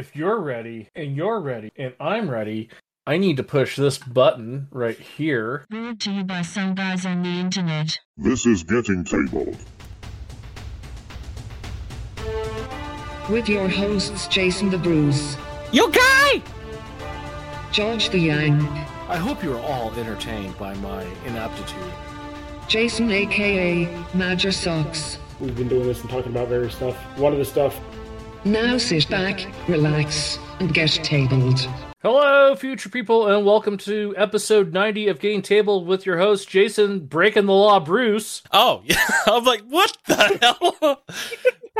if you're ready and you're ready and I'm ready, I need to push this button right here. Brought to you by some guys on the internet. This is Getting Tabled. With your hosts, Jason the Bruce, You guy! George the Yang, I hope you're all entertained by my inaptitude. Jason aka Major Socks. We've been doing this and talking about various stuff. One of the stuff, Now sit back, relax, and get tabled. Hello, future people, and welcome to episode 90 of Getting Table with your host, Jason Breaking the Law Bruce. Oh, yeah. I'm like, what the hell?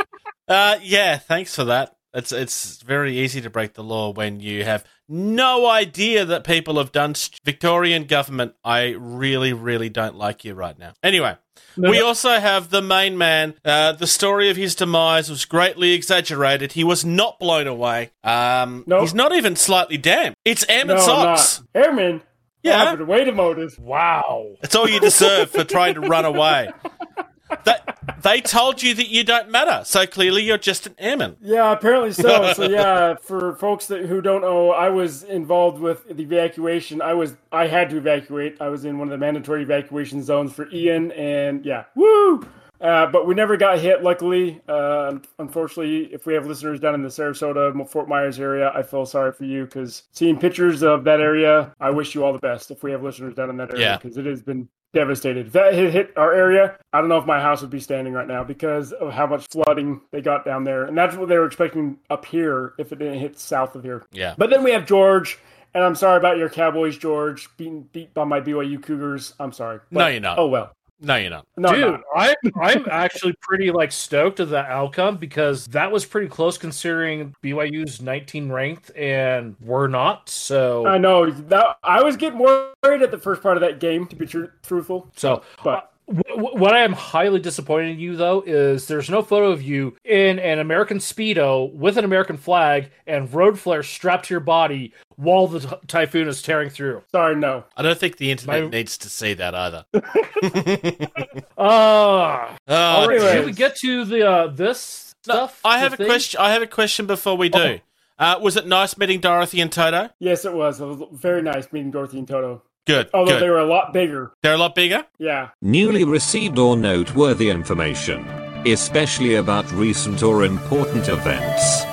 uh, yeah, thanks for that. It's it's very easy to break the law when you have no idea that people have done st- Victorian government. I really, really don't like you right now. Anyway, we also have the main man. Uh, the story of his demise was greatly exaggerated. He was not blown away. Um, Nope. he's not even slightly damned. It's Ammon no, Socks. not Airman. Yeah. What happened? Wait a moment. Wow. That's all you deserve for trying to run away. That, they told you that you don't matter, so clearly you're just an airman. Yeah, apparently so. so yeah, for folks that who don't know, I was involved with the evacuation. I was I had to evacuate. I was in one of the mandatory evacuation zones for Ian, and yeah, woo. Uh, but we never got hit, luckily. Uh, unfortunately, if we have listeners down in the Sarasota, Fort Myers area, I feel sorry for you because seeing pictures of that area, I wish you all the best if we have listeners down in that area Yeah. because it has been devastated. If that had hit our area, I don't know if my house would be standing right now because of how much flooding they got down there. And that's what they were expecting up here if it didn't hit south of here. Yeah. But then we have George, and I'm sorry about your Cowboys, George, being beat by my BYU Cougars. I'm sorry. No, you're not. Oh well. No, you're not. No, Dude, no. I, I'm actually pretty like stoked of the outcome because that was pretty close considering BYU's 19 ranked and we're not. So, I know that I was getting worried at the first part of that game, to be tru- truthful. so But Wh- wh- What I am highly disappointed in you, though, is there's no photo of you in an American Speedo with an American flag and road flare strapped to your body while the t- typhoon is tearing through. sorry, no. I don't think the internet My- needs to see that either. Ah, Oh, all right. anyways. Should we get to the uh, this no, stuff? I have a thing? question. I have a question before we do. Uh, was it nice meeting Dorothy and Toto? Yes, it was. It was very nice meeting Dorothy and Toto. Good. Although good. they were a lot bigger. They're a lot bigger. Yeah. Newly received or noteworthy information, especially about recent or important events.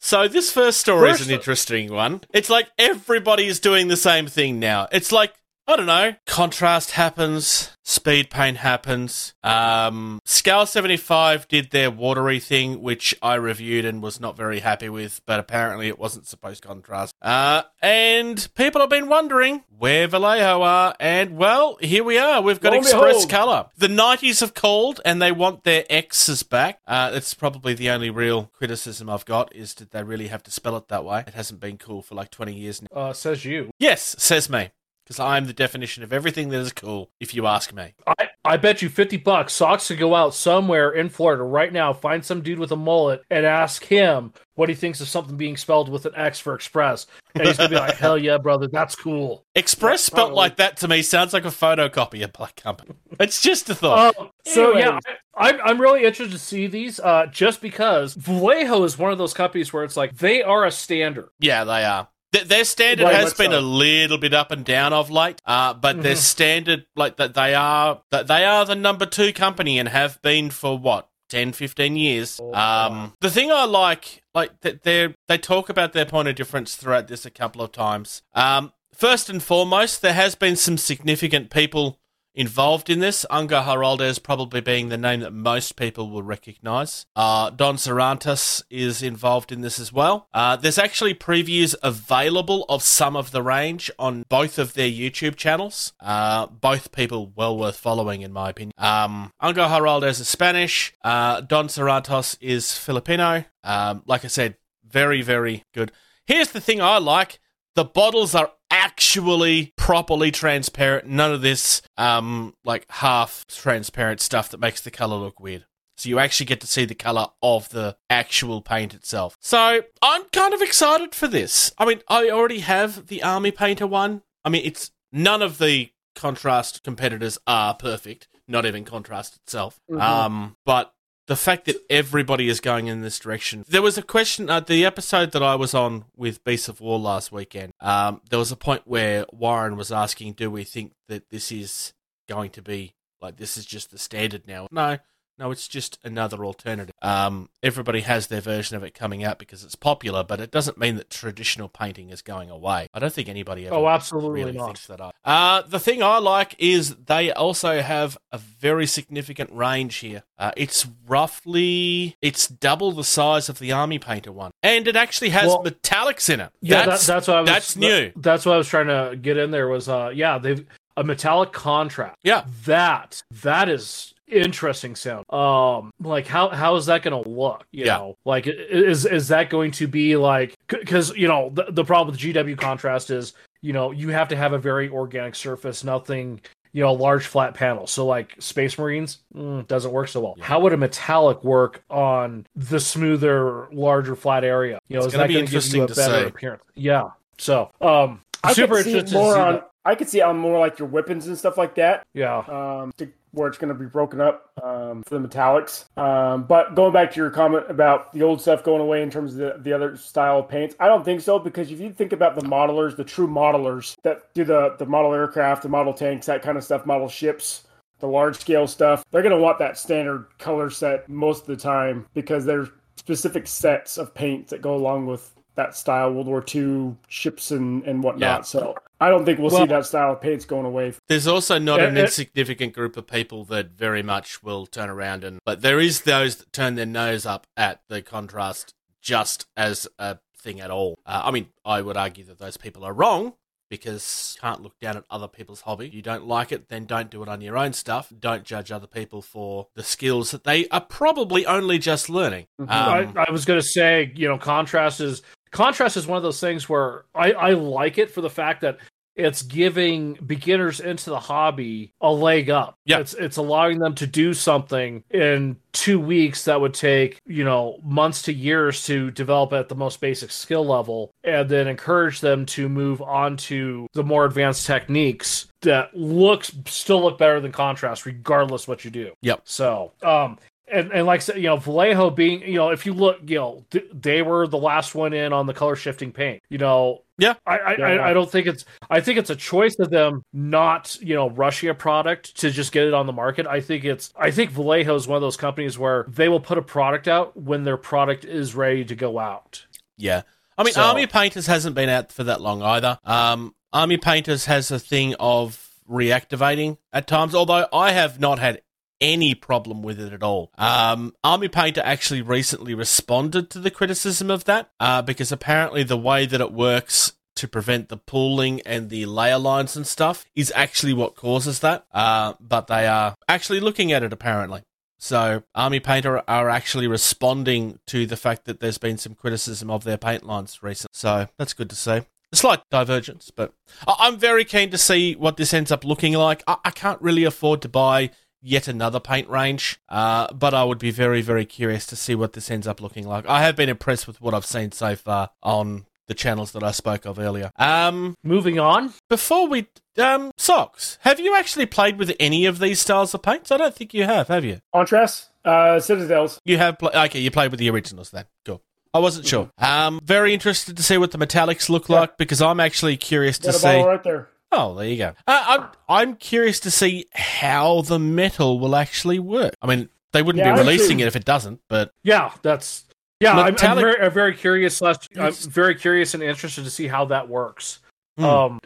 So this first story is an interesting one. It's like everybody is doing the same thing now. It's like I don't know. Contrast happens. Speed paint happens. Um, Scale seventy five did their watery thing, which I reviewed and was not very happy with. But apparently, it wasn't supposed to contrast. Uh, and people have been wondering where Vallejo are, and well, here we are. We've got Lo and express behold. color. The nineties have called, and they want their X's back. Uh, that's probably the only real criticism I've got is did they really have to spell it that way? It hasn't been cool for like twenty years now. Uh, says you. Yes, says me. Because I'm the definition of everything that is cool, if you ask me. I, I bet you 50 bucks Socks could go out somewhere in Florida right now, find some dude with a mullet, and ask him what he thinks of something being spelled with an X for express. And he's going to be like, hell yeah, brother, that's cool. Express spelt probably. like that to me sounds like a photocopy of Black Company. It's just a thought. Uh, so yeah, Anyways. I, I'm I'm really interested to see these, uh, just because Vallejo is one of those companies where it's like they are a standard. yeah, they are. Th- Their standard Very has been so. a little bit up and down of late, uh, but their standard, like that, they are that they are the number two company and have been for what 10, 15 years. Um, the thing I like, like that they they talk about their point of difference throughout this a couple of times. Um, first and foremost, there has been some significant people involved in this. Angel Giraldez probably being the name that most people will recognize. Uh, Don Cervantes is involved in this as well. Uh, there's actually previews available of some of the range on both of their YouTube channels. Uh, both people well worth following, in my opinion. Um, Angel Giraldez is Spanish. Uh, Don Cervantes is Filipino. Um, like I said, very, very good. Here's the thing I like. The bottles are actually properly transparent. None of this um like half transparent stuff that makes the color look weird. So you actually get to see the color of the actual paint itself. So I'm kind of excited for this. I mean, I already have the Army Painter one. I mean, it's none of the contrast competitors are perfect. Not even contrast itself. Um, but the fact that everybody is going in this direction. There was a question at the episode that I was on with Beasts of War last weekend. Um, there was a point where Warren was asking, "Do we think that this is going to be like this is just the standard now?" No. No, it's just another alternative. Um, everybody has their version of it coming out because it's popular, but it doesn't mean that traditional painting is going away. I don't think anybody ever Oh, absolutely really not. thinks that up. Uh, the thing I like is they also have a very significant range here. Uh, it's roughly it's double the size of the Army Painter one, and it actually has Well- metallics in it. Yeah, that's that, that's what I was. that's new. That's what I was trying to get in there. Was uh, yeah, they've a metallic contrast. Yeah. that that is interesting sound. Um, like how how is that going to look? You Yeah. know, like is is that going to be like because you know the the problem with GW contrast is you know you have to have a very organic surface, nothing. You know, large flat panels. So, like Space Marines, mm, doesn't work so well. How would a metallic work on the smoother, larger, flat area? You know, It's is gonna that be going to give you interesting a to better see. appearance? Yeah. So, um, I super could see interested more on. that. I could see on more like your weapons and stuff like that. Yeah. um, to, where it's going to be broken up um, for the metallics. Um, but going back to your comment about the old stuff going away in terms of the, the other style of paints, I don't think so because if you think about the modelers, the true modelers that do the the model aircraft, the model tanks, that kind of stuff, model ships. The large scale stuff, they're going to want that standard color set most of the time because there's specific sets of paints that go along with that style, World War II ships and, and whatnot. Yeah. So I don't think we'll Well- see that style of paints going away There's also not an Uh, uh, insignificant group of people that very much will turn around and, but there is those that turn their nose up at the contrast just as a thing at all. Uh, I mean, I would argue that those people are wrong because you can't look down at other people's hobby. You don't like it, then don't do it on your own stuff. Don't judge other people for the skills that they are probably only just learning. Mhm. Um, I, I was going to say, you know, contrast is contrast is one of those things where I, I like it for the fact that it's giving beginners into the hobby a leg up. Yeah. It's it's allowing them to do something in two weeks that would take, you know, months to years to develop at the most basic skill level and then encourage them to move on to the more advanced techniques that looks still look better than contrast regardless what you do. Yep. So, um, and, and like I said, you know, Vallejo being, you know, if you look, you know, th- they were the last one in on the color shifting paint. You know, Yeah. I I, Yeah. I I don't think it's. I think it's a choice of them not, you know, rushing a product to just get it on the market. I think it's. I think Vallejo is one of those companies where they will put a product out when their product is ready to go out. Yeah. I mean, So- Army Painters hasn't been out for that long either. Um, Army Painters has a thing of reactivating at times, although I have not had any problem with it at all. Um, Army Painter actually recently responded to the criticism of that uh, because apparently the way that it works to prevent the pooling and the layer lines and stuff is actually what causes that. Uh, but they are actually looking at it apparently. So Army Painter are actually responding to the fact that there's been some criticism of their paint lines recently. So that's good to see. A slight divergence, but I- I'm very keen to see what this ends up looking like. I, I can't really afford to buy yet another paint range, uh, but I would be very, very curious to see what this ends up looking like. I have been impressed with what I've seen so far on the channels that I spoke of earlier. Um, Moving on. before we um socks, have you actually played with any of these styles of paints? I don't think you have, have you? Contrast, uh, Citadels. You have pla okay. You played with the originals then. Cool. I wasn't sure. Um, very interested to see what the metallics look Yeah. like because I'm actually curious to Got a see. bottle right there. Oh, there you go. Uh, I'm I'm curious to see how the metal will actually work. I mean, they wouldn't Yeah, be releasing actually- it if it doesn't. But Yeah, that's yeah. I'm, I'm, very, I'm very curious. Slash, I'm very curious and interested to see how that works. Hmm. Um,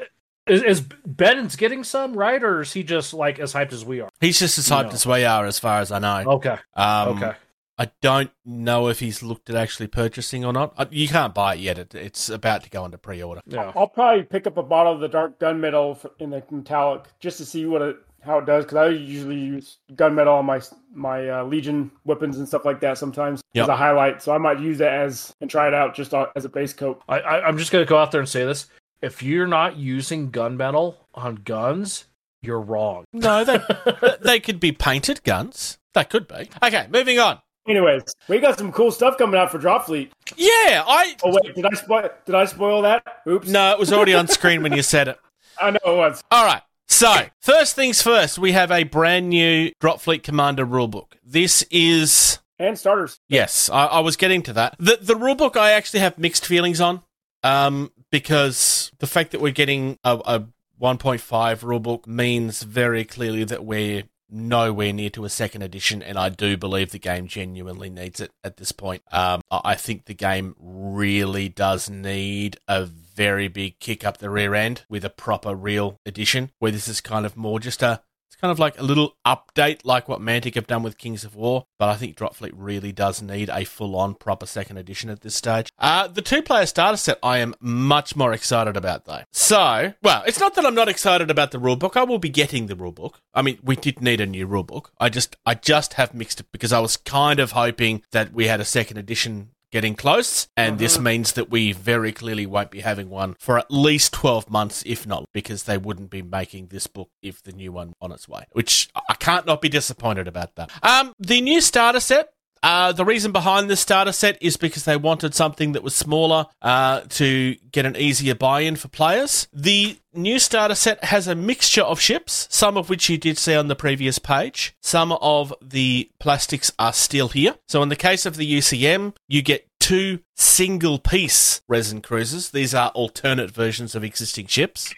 is, is Ben's getting some right, or is he just like as hyped as we are? he's just as hyped No. as we are, as far as I know. Okay, Um, okay. I don't know if he's looked at actually purchasing or not. Uh, You can't buy it yet. It, it's about to go into pre-order. Yeah. I'll probably pick up a bottle of the dark gunmetal in the metallic just to see what it how it does because I usually use gunmetal on my my uh, Legion weapons and stuff like that sometimes Yep. as a highlight. So I might use that as and try it out just as a base coat. I, I, I'm just gonna go out there and say this: if you're not using gunmetal on guns, you're wrong. No, they they could be painted guns. That could be. Okay, moving on. Anyways, we got some cool stuff coming out for Drop Fleet. Yeah, I Oh wait, did I spoil? Did I spoil that? Oops. no, it was already on screen when you said it. I know it was. All right. So, first things first, we have a brand new Drop Fleet Commander rulebook. This is and starters. Yes, I, I was getting to that. The the rulebook I actually have mixed feelings on, um, because the fact that we're getting a, a 1.5 rulebook means very clearly that we're nowhere near to a second edition, and I do believe the game genuinely needs it at this point. Um, I think the game really does need a very big kick up the rear end with a proper real edition, where this is kind of more just a it's kind of like a little update, like what Mantic have done with Kings of War. But I think Dropfleet really does need a full-on proper second edition at this stage. Uh, the two-player starter set, I am much more excited about though. So, well, it's not that I'm not excited about the rulebook. I will be getting the rulebook. I mean, we did need a new rulebook. I just, I just have mixed it because I was kind of hoping that we had a second edition getting close, and this means that we very clearly won't be having one for at least 12 months, if not, because they wouldn't be making this book if the new one on its way, which I can't not be disappointed about that. Um, the new starter set. Uh, the reason behind this starter set is because they wanted something that was smaller uh, to get an easier buy-in for players. The new starter set has a mixture of ships, some of which you did see on the previous page. Some of the plastics are still here. So in the case of the UCM, you get two single piece resin cruisers. These are alternate versions of existing ships.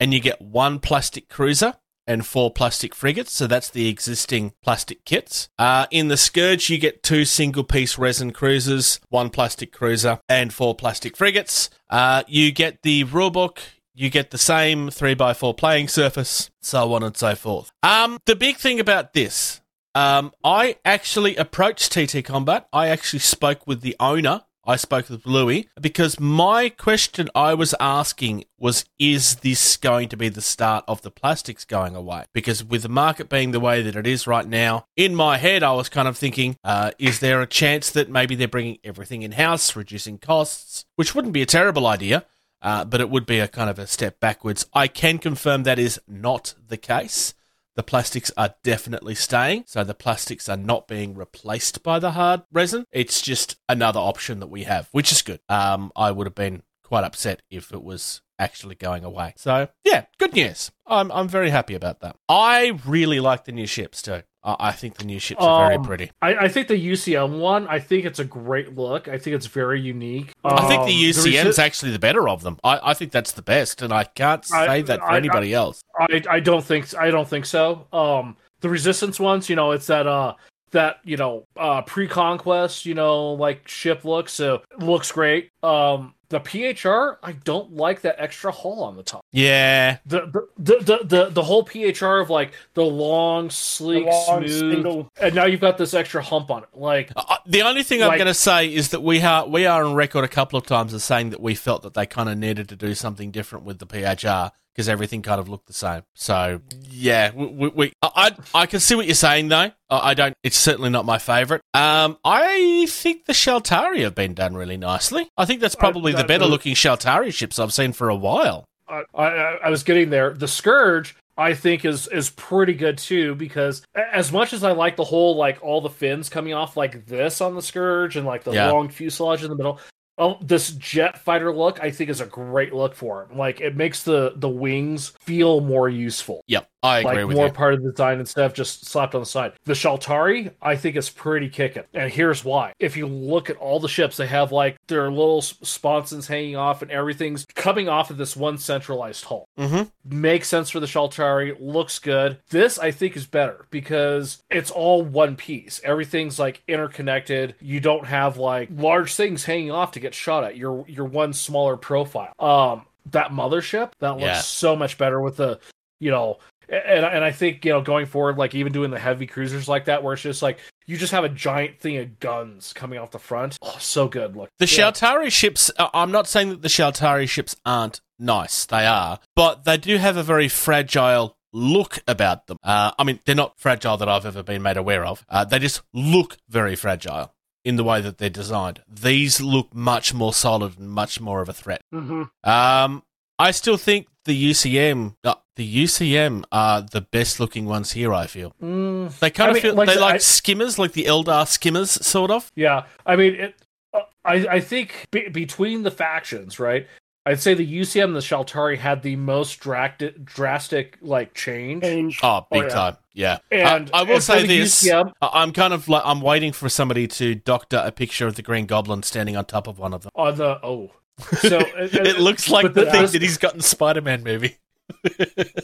And you get one plastic cruiser and four plastic frigates. So that's the existing plastic kits. Uh, in the Scourge, you get two single piece resin cruisers, one plastic cruiser, and four plastic frigates. Uh, you get the rulebook. You get the same 3x4 playing surface, so on and so forth. Um, the big thing about this, um, I actually approached TT Combat. I actually spoke with the owner. I spoke with Louis because my question I was asking was is this going to be the start of the plastics going away? Because with the market being the way that it is right now, in my head, I was kind of thinking, uh, is there a chance that maybe they're bringing everything in house, reducing costs, which wouldn't be a terrible idea, uh, but it would be a kind of a step backwards. I can confirm that is not the case. The plastics are definitely staying, so the plastics are not being replaced by the hard resin. It's just another option that we have, which is good. Um, I would have been quite upset if it was actually going away. So yeah, good news. I'm I'm very happy about that. I really like the new ships too. I I think the new ships are very Um, pretty. I, I think the UCM one. I think it's a great look. I think it's very unique. I think the Um, UCM is actually the better of them. I, I think that's the best, and I can't say I- that for anybody else. I, I don't think I don't think so. Um, the resistance ones, you know, it's that uh that you know uh pre-conquest, you know, like ship look. So looks great. Um, the PHR, I don't like that extra hull on the top. Yeah, The the the the, the, the whole PHR of like the long, sleek, long, smooth, single- and now you've got this extra hump on it. Like Uh, the only thing I'm going to say is that we are we are on record a couple of times as saying that we felt that they kind of needed to do something different with the PHR because everything kind of looked the same. So yeah, we, we, we I I can see what you're saying though. I don't. It's certainly not my favorite. Um, I think the Shaltari have been done really nicely. I think that's probably the better looking Shaltari ships I've seen for a while. I, I, I was getting there. The Scourge, I think, is is pretty good too because as much as I like the whole like all the fins coming off like this on the Scourge and like the Yeah. long fuselage in the middle. Oh, this jet fighter look, I think, is a great look for him. Like it makes the the wings feel more useful. Yep, I agree like with more you. part of the design instead of just slapped on the side. The Shaltari, I think, is pretty kicking, and here's why. If you look at all the ships, they have like their little sponsons hanging off, and everything's coming off of this one centralized hull. hmm Makes sense for the Shaltari, looks good. This, I think, is better because it's all one piece. Everything's like interconnected. You don't have like large things hanging off to get shot at. You're you're one smaller profile. Um, that mothership that looks Yeah. so much better with the, you know, and and I think you know going forward, like even doing the heavy cruisers like that, where it's just like you just have a giant thing of guns coming off the front. Oh, so good. Look, The Yeah. Shaltari ships, uh, I'm not saying that the Shaltari ships aren't nice, they are, but they do have a very fragile look about them. Uh, I mean, they're not fragile that I've ever been made aware of. Uh, they just look very fragile in the way that they're designed. These look much more solid and much more of a threat. hmm Um, I still think the UCM, uh, the UCM are the best looking ones here. I feel Mm, they kind I of mean, feel like they I- like skimmers, like the Eldar skimmers, sort of. Yeah, I mean, it, uh, I I think be, between the factions, right? I'd say the UCM and the Shaltari had the most drastic, drastic like change. Change. Oh, big yeah. time. Yeah. And- Uh, I will and say this. UCM I- I'm kind of like I'm waiting for somebody to doctor a picture of the Green Goblin standing on top of one of them. on the oh, so It looks like the the- thing this- that he's got in Spider-Man movie.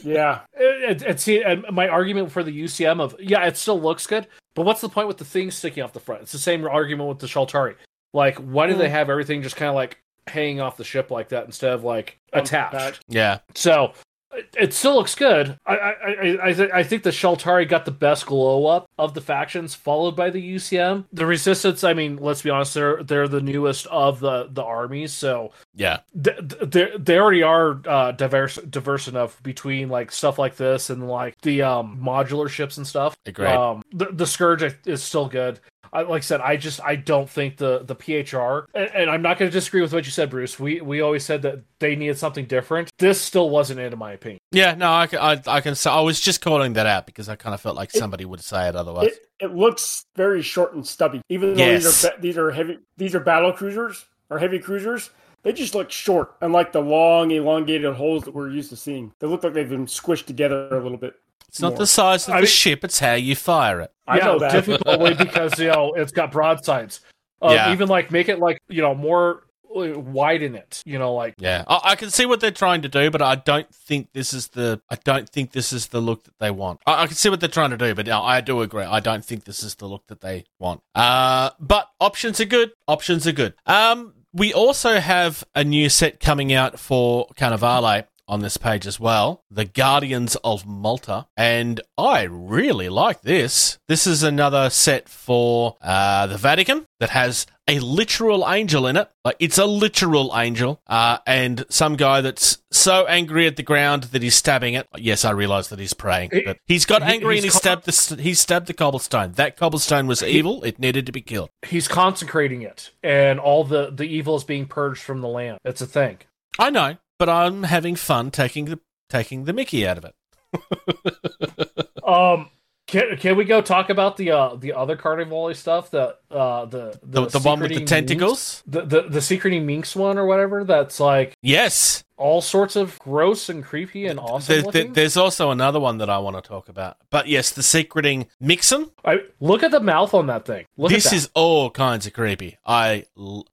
Yeah. It, it, it- see, and my argument for the UCM of yeah, it still looks good, but what's the point with the thing sticking off the front? It's the same argument with the Shaltari. Like, why do they have everything just kind of like hanging off the ship like that instead of like attached? Attached. Yeah. So it, it still looks good. I I I, I, th- I think the Shaltari got the best glow up of the factions, followed by the UCM. The Resistance. I mean, let's be honest, they're they're the newest of the the armies, so Yeah. th- th- they they already are uh, diverse diverse enough between like stuff like this and like the um modular ships and stuff. Agreed. Um, the the scourge is still good. I, like I said, I just I don't think the the PHR and, and I'm not going to disagree with what you said, Bruce. We we always said that they needed something different. This still wasn't it, in my opinion. Yeah, no, I can, I, I can say I was just calling that out because I kind of felt like somebody would say it otherwise. It, it looks very short and stubby. Even though Yes. these are these are heavy these are battle cruisers or heavy cruisers, they just look short, unlike the long elongated holes that we're used to seeing. They look like they've been squished together a little bit. It's not more. the size of I the mean- ship; it's how you fire it. I yeah, know that. difficultly because you know it's got broadsides. Um, Yeah. Even like make it like you know more uh, widen it. You know, like Yeah, I, I can see what they're trying to do, but I don't think this is the I don't think this is the look that they want. I, I can see what they're trying to do, but no, I do agree. I don't think this is the look that they want. Uh, but options are good. Options are good. Um, we also have a new set coming out for Carnivale on this page as well, The Guardians of Malta, and I really like this. This is another set for uh, the Vatican that has a literal angel in it. Like it's a literal angel, uh, and some guy that's so angry at the ground that he's stabbing it. Yes, I realise that he's praying, but he's got angry and he he's stabbed the he stabbed the cobblestone. That cobblestone was evil. It needed to be killed. he's consecrating it, and all the the evil is being purged from the land. It's a thing. I know, but I'm having fun taking the taking the Mickey out of it. Um, can, can we go talk about the uh the other Carnivale stuff? The uh the The, the one with the tentacles. Minx- the the the secreting minx one or whatever. That's like Yes, all sorts of gross and creepy and awesome There- there- there's also another one that I want to talk about. But yes, the secreting Mixon. I, look at the mouth on that thing. Look this is all kinds of creepy. I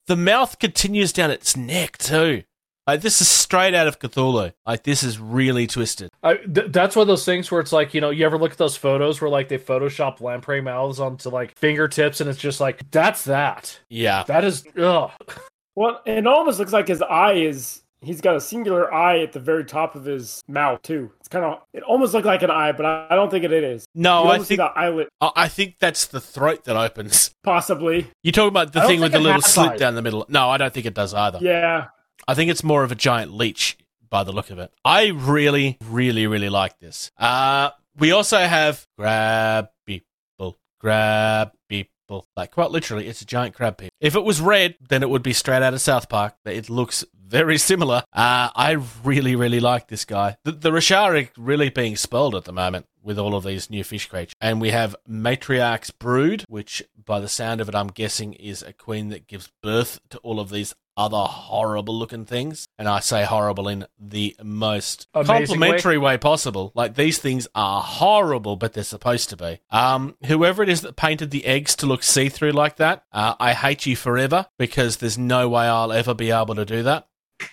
the mouth continues down its neck too. Like this is straight out of Cthulhu. Like this is really twisted. I, th- that's one of those things where it's like you know you ever look at those photos where like they Photoshop lamprey mouths onto like fingertips and it's just like that's that. Yeah, That is ugh. Well, it almost looks like his eye is. He's got a singular eye at the very top of his mouth too. It's kind of. It almost looks like an eye, but I, I don't think it is. no, I think the eyelid, I I think that's the throat that opens. possibly. You talking about the I thing with the little slit eyes. down the middle? No, I don't think it does either. Yeah, I think it's more of a giant leech by the look of it. I really, really, really like this. Uh, we also have grab people, grab people. Like quite literally, it's a giant crab people. If it was red, then it would be straight out of South Park. It looks very similar. Uh, I really, really like this guy. The, the Rashari really being spoiled at the moment with all of these new fish creatures. And we have Matriarch's Brood, which by the sound of it, I'm guessing is a queen that gives birth to all of these other horrible looking things. And I say horrible in the most Amazing complimentary way. possible. Like these things are horrible, but they're supposed to be. Um, whoever it is that painted the eggs to look see through like that, uh, I hate you forever because there's no way I'll ever be able to do that.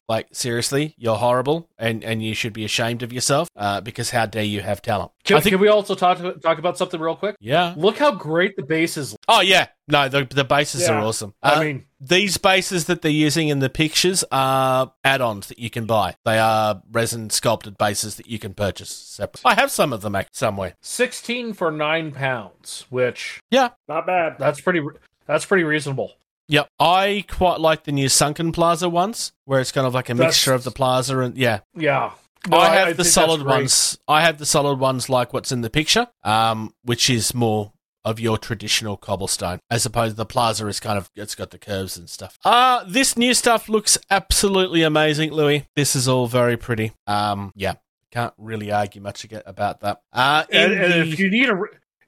Like seriously, you're horrible, and, and you should be ashamed of yourself. Uh, because how dare you have talent? Can, I think, can we also talk talk about something real quick? yeah. Look how great the base is. Oh yeah, no, the the bases are Yeah. awesome. I Uh, mean, these bases that they're using in the pictures are add-ons that you can buy. They are resin sculpted bases that you can purchase separately. I have some of them somewhere. sixteen for nine pounds, which Yeah, not bad. that's pretty that's pretty reasonable. Yep, I quite like the new Sunken Plaza ones, where it's kind of like a That's- mixture of the plaza and yeah. Yeah, No, I I have the solid ones. I have the solid ones like what's in the picture, um, which is more of your traditional cobblestone, as opposed to the plaza is kind of it's got the curves and stuff. Uh this new stuff looks absolutely amazing, Louis. This is all very pretty. Um, yeah, can't really argue much about that. Uh, And, and the- if you need a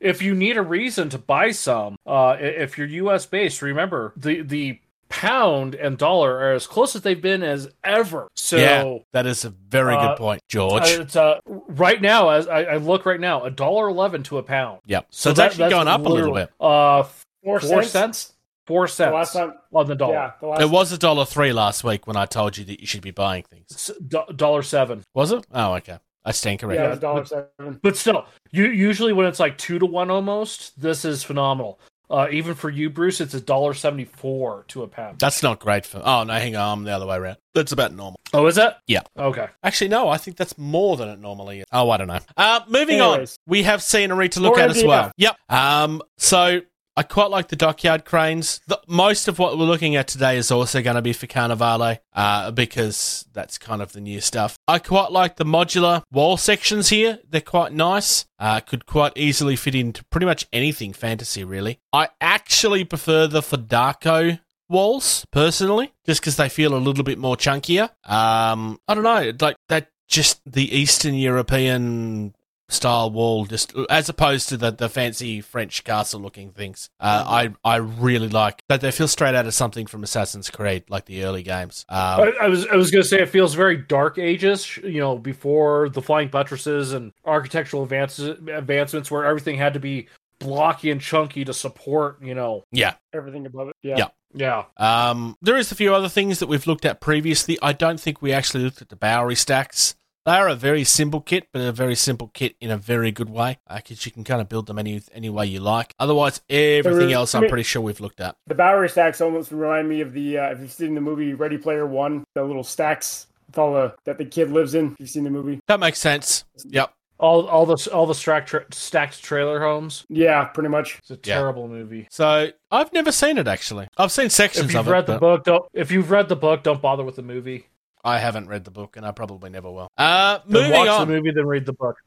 if you need a reason to buy some, uh, if you're U.S. based, remember the the pound and dollar are as close as they've been as ever. So yeah, that is a very uh, good point, George. uh, it's uh, right now as I, I look right now, a dollar eleven to a pound. yep. So, it's that- actually that's gone up a little bit. Uh, Four, four cents. cents. Four The cents last time, on the dollar. yeah, the last It was a dollar three last week when I told you that you should be buying things. Dollar seven. Was it? Oh, okay. I stand yeah, it corrected. was dollar seven. But still, you usually when it's like two to one almost, this is phenomenal. Uh, even for you, Bruce, it's a dollar seventy four to a pound. That's not great for. Oh no, hang on, I'm the other way around. That's about normal. Oh, is it? Yeah. Okay. Actually, no, I think that's more than it normally is. Oh, I don't know. Uh, moving Anyways. on, we have scenery to look More at as well. Yep. Um, so I quite like the dockyard cranes. The, most of what we're looking at today is also going to be for Carnivale, uh, because that's kind of the new stuff. I quite like the modular wall sections here. They're quite nice. Uh, could quite easily fit into pretty much anything fantasy, really. I actually prefer the Fodako walls personally, just because they feel a little bit more chunkier. Um, I don't know, like that. Just the Eastern European style wall, just as opposed to the, the fancy French castle looking things. Uh, I I really like that. They feel straight out of something from Assassin's Creed, like the early games. Um, I, I was I was gonna say it feels very Dark Ages, you know, before the flying buttresses and architectural advances advancements, where everything had to be blocky and chunky to support, you know. yeah. Everything above it. Yeah. Yeah. Yeah. Um, there is a few other things that we've looked at previously. I don't think we actually looked at the Bowery stacks. They are a very simple kit, but a very simple kit in a very good way, because you can kind of build them any any way you like. Otherwise, everything There- else I I'm mean- pretty sure we've looked at. The Bowery stacks almost remind me of the uh, if you've seen the movie Ready Player One, the little stacks with all the that the kid lives in. If you've seen the movie, That makes sense. Yep. All all the all the stacked tra- stacked trailer homes. yeah, pretty much. It's a Yeah. terrible movie. So I've never seen it actually. I've seen sections If you've of read it. the but book, don't. If you've read the book, don't bother with the movie. I haven't read the book, and I probably never will. Uh, moving watch on. the movie, then read the book.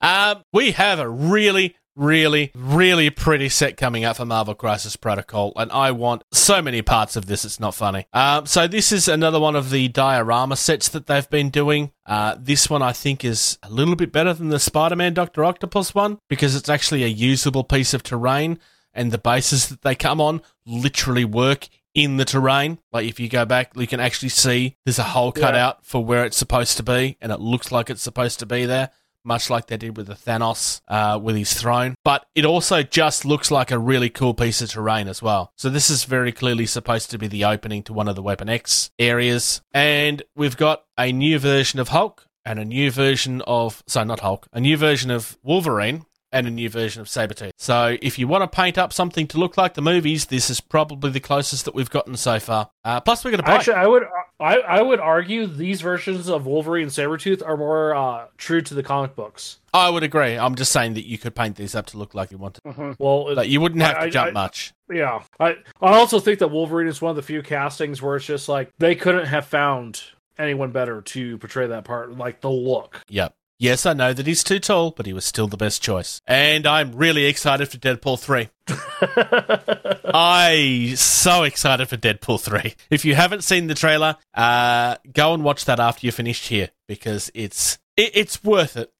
Um, we have a really, really, really pretty set coming up for Marvel Crisis Protocol, and I want so many parts of this. It's not funny. Um, so this is another one of the diorama sets that they've been doing. Uh, this one I think is a little bit better than the Spider-Man Doctor Octopus one because it's actually a usable piece of terrain, and the bases that they come on literally work in the terrain. Like if you go back, you can actually see there's a hole cut Yeah. out for where it's supposed to be, and it looks like it's supposed to be there much like they did with the Thanos uh, with his throne. But it also just looks like a really cool piece of terrain as well. So this is very clearly supposed to be the opening to one of the Weapon X areas. And we've got a new version of Hulk and a new version of, sorry, not Hulk, a new version of Wolverine. And a new version of Sabretooth. So, if you want to paint up something to look like the movies, this is probably the closest that we've gotten so far. Uh, plus, we're going to Actually, I would I, I would argue these versions of Wolverine and Sabretooth are more uh, true to the comic books. I would agree. I'm just saying that you could paint these up to look like you wanted. Well, Like, you wouldn't have I- to jump I- much. yeah. I I also think that Wolverine is one of the few castings where it's just like they couldn't have found anyone better to portray that part, like the look. Yep. Yes, I know that he's too tall, but he was still the best choice. And I'm really excited for Deadpool 3. I so excited for Deadpool 3. If you haven't seen the trailer, uh, go and watch that after you're finished here because it's it, it's worth it.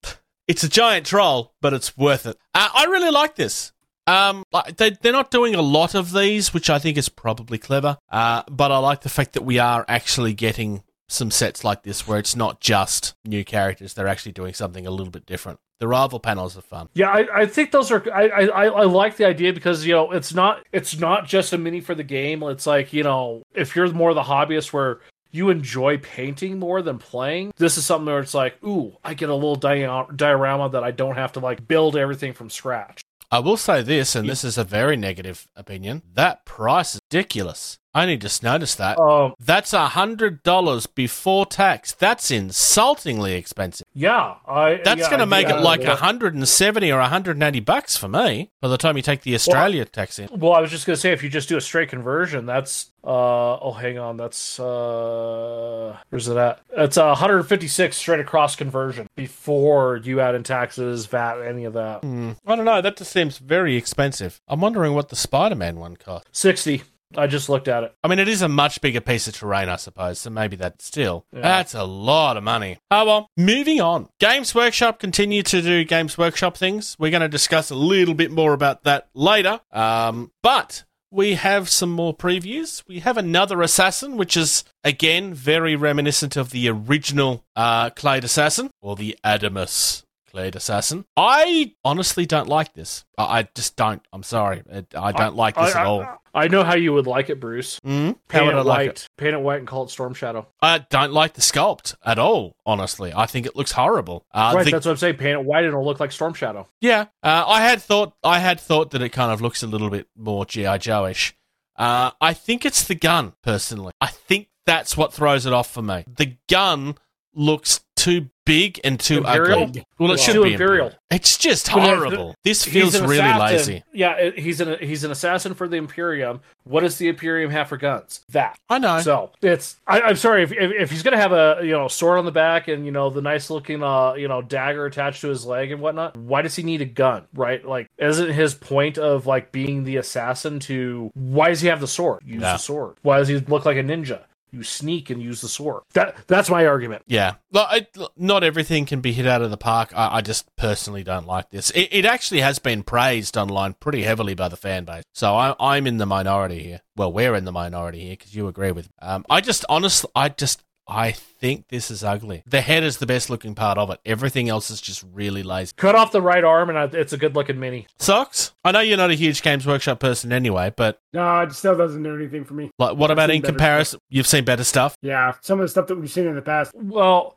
It's a giant troll, but it's worth it. Uh, I really like this. Um, they, they're not doing a lot of these, which I think is probably clever. Uh, but I like the fact that we are actually getting some sets like this where it's not just new characters; they're actually doing something a little bit different. The rival panels are fun. Yeah, I, I think those are I, I I like the idea because you know it's not it's not just a mini for the game. It's like you know if you're more of the hobbyist where you enjoy painting more than playing, this is something where it's like, ooh, I get a little dia- diorama that I don't have to like build everything from scratch. I will say this, and this is a very negative opinion. That price is ridiculous. I only just noticed that. Um, That's a hundred dollars before tax. That's insultingly expensive. yeah, I That's yeah, going to make yeah, it like yeah. a hundred and seventy or hundred and eighty bucks for me by the time you take the Australia tax in. Well, I was just gonna say if you just do a straight conversion, that's uh oh hang on, that's uh where's it at? It's uh, 156 straight across conversion before you add in taxes, VAT, any of that. Hmm. I don't know. That just seems very expensive. I'm wondering what the Spider-Man one cost. 60. I just looked at it. I mean, it is a much bigger piece of terrain, I suppose, so maybe that still. That's a lot of money. Oh well, moving on. Games Workshop continue to do Games Workshop things. We're going to discuss a little bit more about that later. Um, but we have some more previews. We have another assassin, which is again very reminiscent of the original uh, Clade Assassin or the Adamus Clade Assassin. I honestly don't like this. I, I just don't. I'm sorry. I, I don't like this I, at all. I, I know how you would like it, Bruce. Mm? How Paint would it I like white. it? Paint it white and call it Storm Shadow. I don't like the sculpt at all. Honestly, I think it looks horrible. Uh, right, the- that's what I'm saying. Paint it white and it'll look like Storm Shadow. Yeah, uh, I had thought I had thought that it kind of looks a little bit more GI Joe-ish. Uh, I think it's the gun, personally. I think that's what throws it off for me. The gun looks too big and too Imperial? ugly. Well, it Too should be Imperial. It's just horrible. this feels really assassin. lazy. Yeah, he's an he's an assassin for the Imperium. What does the Imperium have for guns? That. I know. So it's. I, I'm sorry if, if if he's gonna have a you know sword on the back and you know the nice looking uh you know dagger attached to his leg and whatnot. Why does he need a gun? Right? Like, isn't his point of like being the assassin to? Why does he have the sword? Use Yeah. the sword. Why does he look like a ninja? You sneak and use the sword. That that's my argument. Yeah, I- not everything can be hit out of the park. I, I just personally don't like this. It, it actually has been praised online pretty heavily by the fan base, so I, I'm in the minority here. Well, we're in the minority here because you agree with. Um, I just honestly, I just, I think this is ugly. The head is the best looking part of it. Everything else is just really lazy. Cut off the right arm and it's a good looking mini. Socks. I know you're not a huge Games Workshop person anyway, but No, it still doesn't do anything for me. like, what I've about in comparison? You've seen better stuff. Yeah, some of the stuff that we've seen in the past. Well,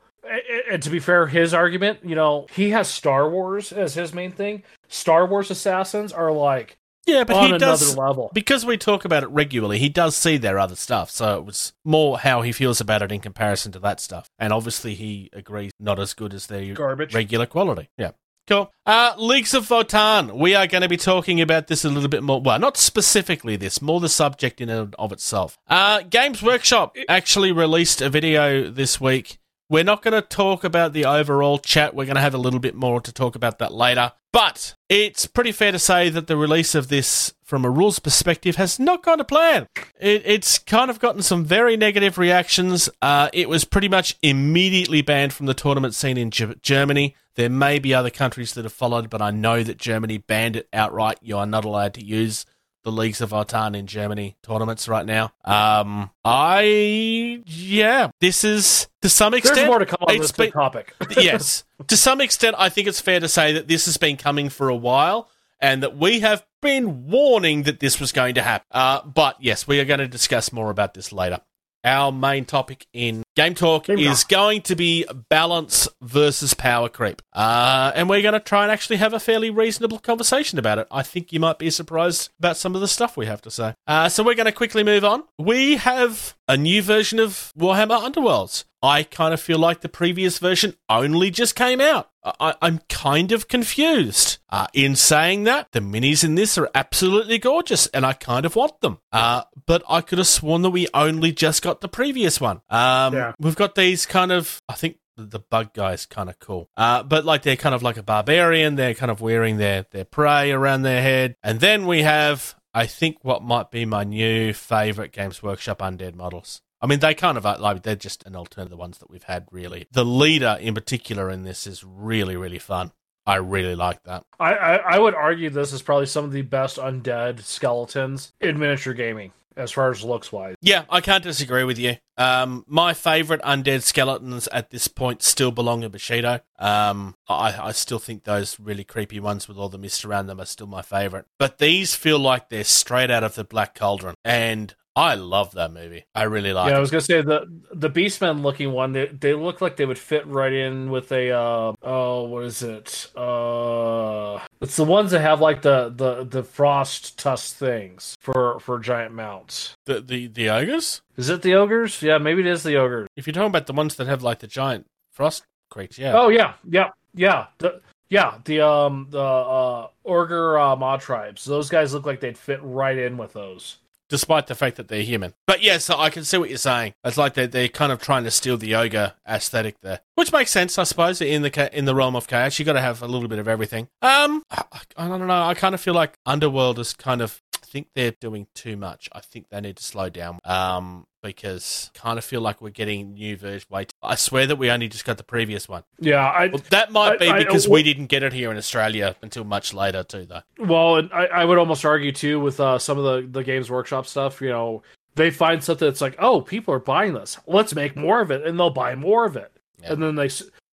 and to be fair, his argument, you know, he has Star Wars as his main thing. Star Wars assassins are like Yeah, but he does. level. because we talk about it regularly, he does see their other stuff. So it was more how he feels about it in comparison to that stuff. And obviously, he agrees not as good as their Garbage. regular quality. Yeah. Cool. Uh, Leagues of Votann. We are going to be talking about this a little bit more. Well, not specifically this, more the subject in and of itself. Uh, Games Workshop actually released a video this week. We're not going to talk about the overall chat. We're going to have a little bit more to talk about that later. But it's pretty fair to say that the release of this, from a rules perspective, has not gone to plan. It, it's kind of gotten some very negative reactions. Uh, it was pretty much immediately banned from the tournament scene in Ge- Germany. There may be other countries that have followed, but I know that Germany banned it outright. You are not allowed to use the leagues of Votann in Germany tournaments right now. Um, I yeah, this is to some extent. There's more to come on this been- topic. yes, to some extent, I think it's fair to say that this has been coming for a while, and that we have been warning that this was going to happen. Uh, but yes, we are going to discuss more about this later. Our main topic in Game Talk Game is going to be balance versus power creep. Uh, and we're going to try and actually have a fairly reasonable conversation about it. I think you might be surprised about some of the stuff we have to say. Uh, so we're going to quickly move on. We have a new version of Warhammer Underworlds. I kind of feel like the previous version only just came out. I- I'm kind of confused. Uh, in saying that, the minis in this are absolutely gorgeous, and I kind of want them. Uh, but I could have sworn that we only just got the previous one. Um, Yeah. We've got these kind of, I think the bug guy's kind of cool. Uh, but like they're kind of like a barbarian. They're kind of wearing their, their prey around their head. And then we have, I think, what might be my new favorite Games Workshop undead models. I mean, they kind of are like they're just an alternative to the ones that we've had. Really, the leader in particular in this is really really fun. I really like that. I, I I would argue this is probably some of the best undead skeletons in miniature gaming as far as looks wise. Yeah, I can't disagree with you. Um, my favorite undead skeletons at this point still belong in Bushido. Um, I, I still think those really creepy ones with all the mist around them are still my favorite. But these feel like they're straight out of the Black Cauldron, and I love that movie. I really like yeah, I was gonna say the the Beastmen looking one. They, they look like they would fit right in with a uh, oh what is it? Uh, it's the ones that have like the the the frost tusk things for for giant mounts. The, the the ogres. Is it the ogres? Yeah, maybe it is the ogres. If you're talking about the ones that have like the giant frost creatures, yeah. Oh yeah, yeah, yeah. The, yeah, the um the uh Ogor uh, Mawtribes. Those guys look like they'd fit right in with those. Despite the fact that they're human. But yes, I can see what you're saying. It's like they're, they're kind of trying to steal the ogre aesthetic there, which makes sense, I suppose. In the in the realm of chaos, you got to have a little bit of everything. Um, I, I don't know. I kind of feel like Underworld is kind of I think they're doing too much. I think they need to slow down. Um, because kind of feel like we're getting new version. Wait, I swear that we only just got the previous one. Yeah, I Well, that might be I- I- because well- we didn't get it here in Australia until much later too, though. Well, and I, I would almost argue too with uh, some of the the Games Workshop stuff. You know, they find something that's like, oh, people are buying this. Let's make more of it, and they'll buy more of it, Yeah. and then they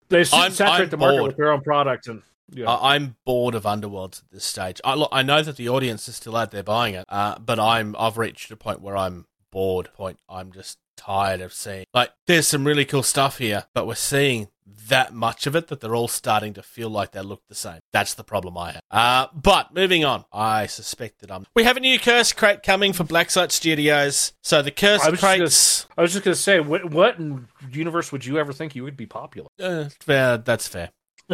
they I'm- saturate I'm the market bored. with their own product. And yeah, I, I'm bored of Underworlds at this stage. I, look, I know that the audience is still out there buying it, uh, but I'm I've reached a point where I'm bored. Point. I'm just tired of seeing like there's some really cool stuff here, but we're seeing that much of it that they're all starting to feel like they look the same. That's the problem I have. Uh, but moving on, I suspect that I'm. We have a new curse crate coming for Blacksite Studios. So the curse I was just crates. I was just gonna say, what, what universe would you ever think you would be popular? Uh, fair, that's fair.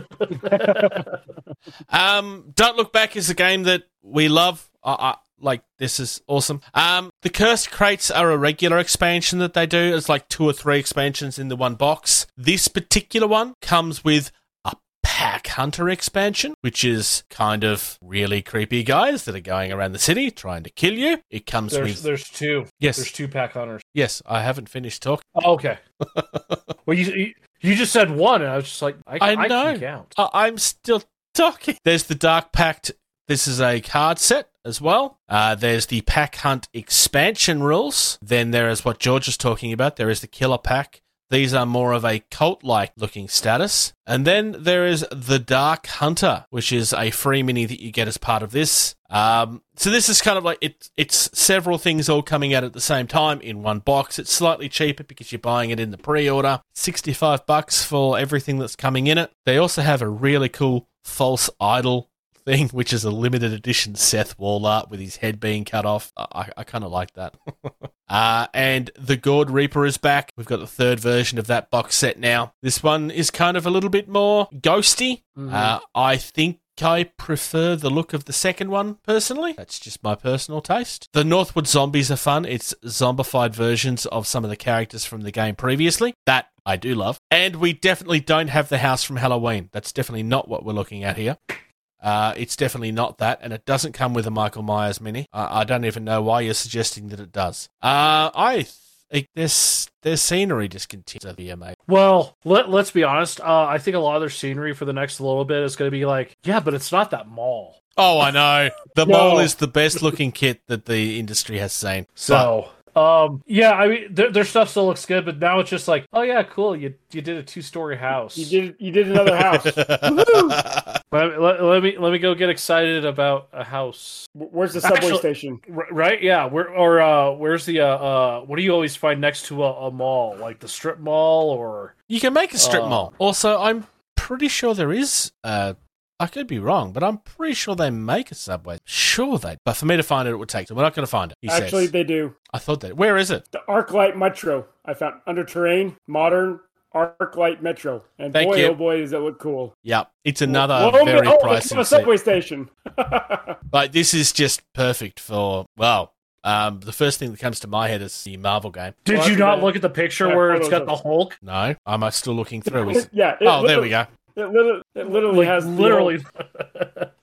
um, Don't Look Back is a game that we love. I, I, like this is awesome. Um, the Cursed Crates are a regular expansion that they do. It's like two or three expansions in the one box. This particular one comes with a Pack Hunter expansion, which is kind of really creepy guys that are going around the city trying to kill you. It comes There's with there's two. yes, There's two pack hunters. yes. I haven't finished talking. Oh, okay. well, you, you just said one, and I was just like, I, I I, know. can count. I- I'm still talking. There's the Dark Pact. This is a card set as well. Uh, there's the Pack Hunt expansion rules. Then there is what George is talking about. There is the Killer Pack. These are more of a cult like looking status. And then there is the Dark Hunter, which is a free mini that you get as part of this. Um, so this is kind of like it, it's several things all coming out at the same time in one box. It's slightly cheaper because you're buying it in the pre-order. 65 bucks for everything that's coming in it. They also have a really cool false idol thing, which is a limited edition Seth Wall art with his head being cut off. I, I kind of like that. uh, and the Gourd Reaper is back. We've got the third version of that box set now. This one is kind of a little bit more ghosty. Uh, I think I prefer the look of the second one personally. That's just my personal taste. The Northwood zombies are fun. It's zombified versions of some of the characters from the game previously. That I do love. And we definitely don't have the house from Halloween. That's definitely not what we're looking at here. Uh, it's definitely not that, and it doesn't come with a Michael Myers mini. I I don't even know why you're suggesting that it does. Uh, I think this their scenery just continues to be amazing. Well, let, let's be honest. Uh, I think a lot of their scenery for the next little bit is going to be like, yeah, but it's not that mall. Oh, I know. The No. mole is the best looking kit that the industry has seen. So, um, yeah, I mean, their, their stuff still looks good, but now it's just like, oh yeah, cool. You you did a two story house. You did you did another house. Let, let, let me let me go get excited about a house. Where's the subway Actually- station? R- right? Yeah. Where or uh, where's the uh, uh, what do you always find next to a, a mall, like the strip mall or? You can make a strip Oh. mall. Also, I'm pretty sure there is. Uh, I could be wrong, but I'm pretty sure they make a subway. Sure they. But for me to find it, it would take. So we're not going to find it. He Actually, says. they do. I thought that. Where is it? The ArcLight Metro. I found under terrain, modern ArcLight Metro, and Thank boy, you. oh boy, does that look cool. Yep, it's another Whoa, very oh, pricey. a set. subway station. Like this is just perfect for. Well, um, the first thing that comes to my head is the Marvel game. Did Well, you not forgot. look at the picture Yeah, where it's got the Hulk? No, I'm I still looking through? Is yeah. it oh, there we go. It literally, it literally Like has literally.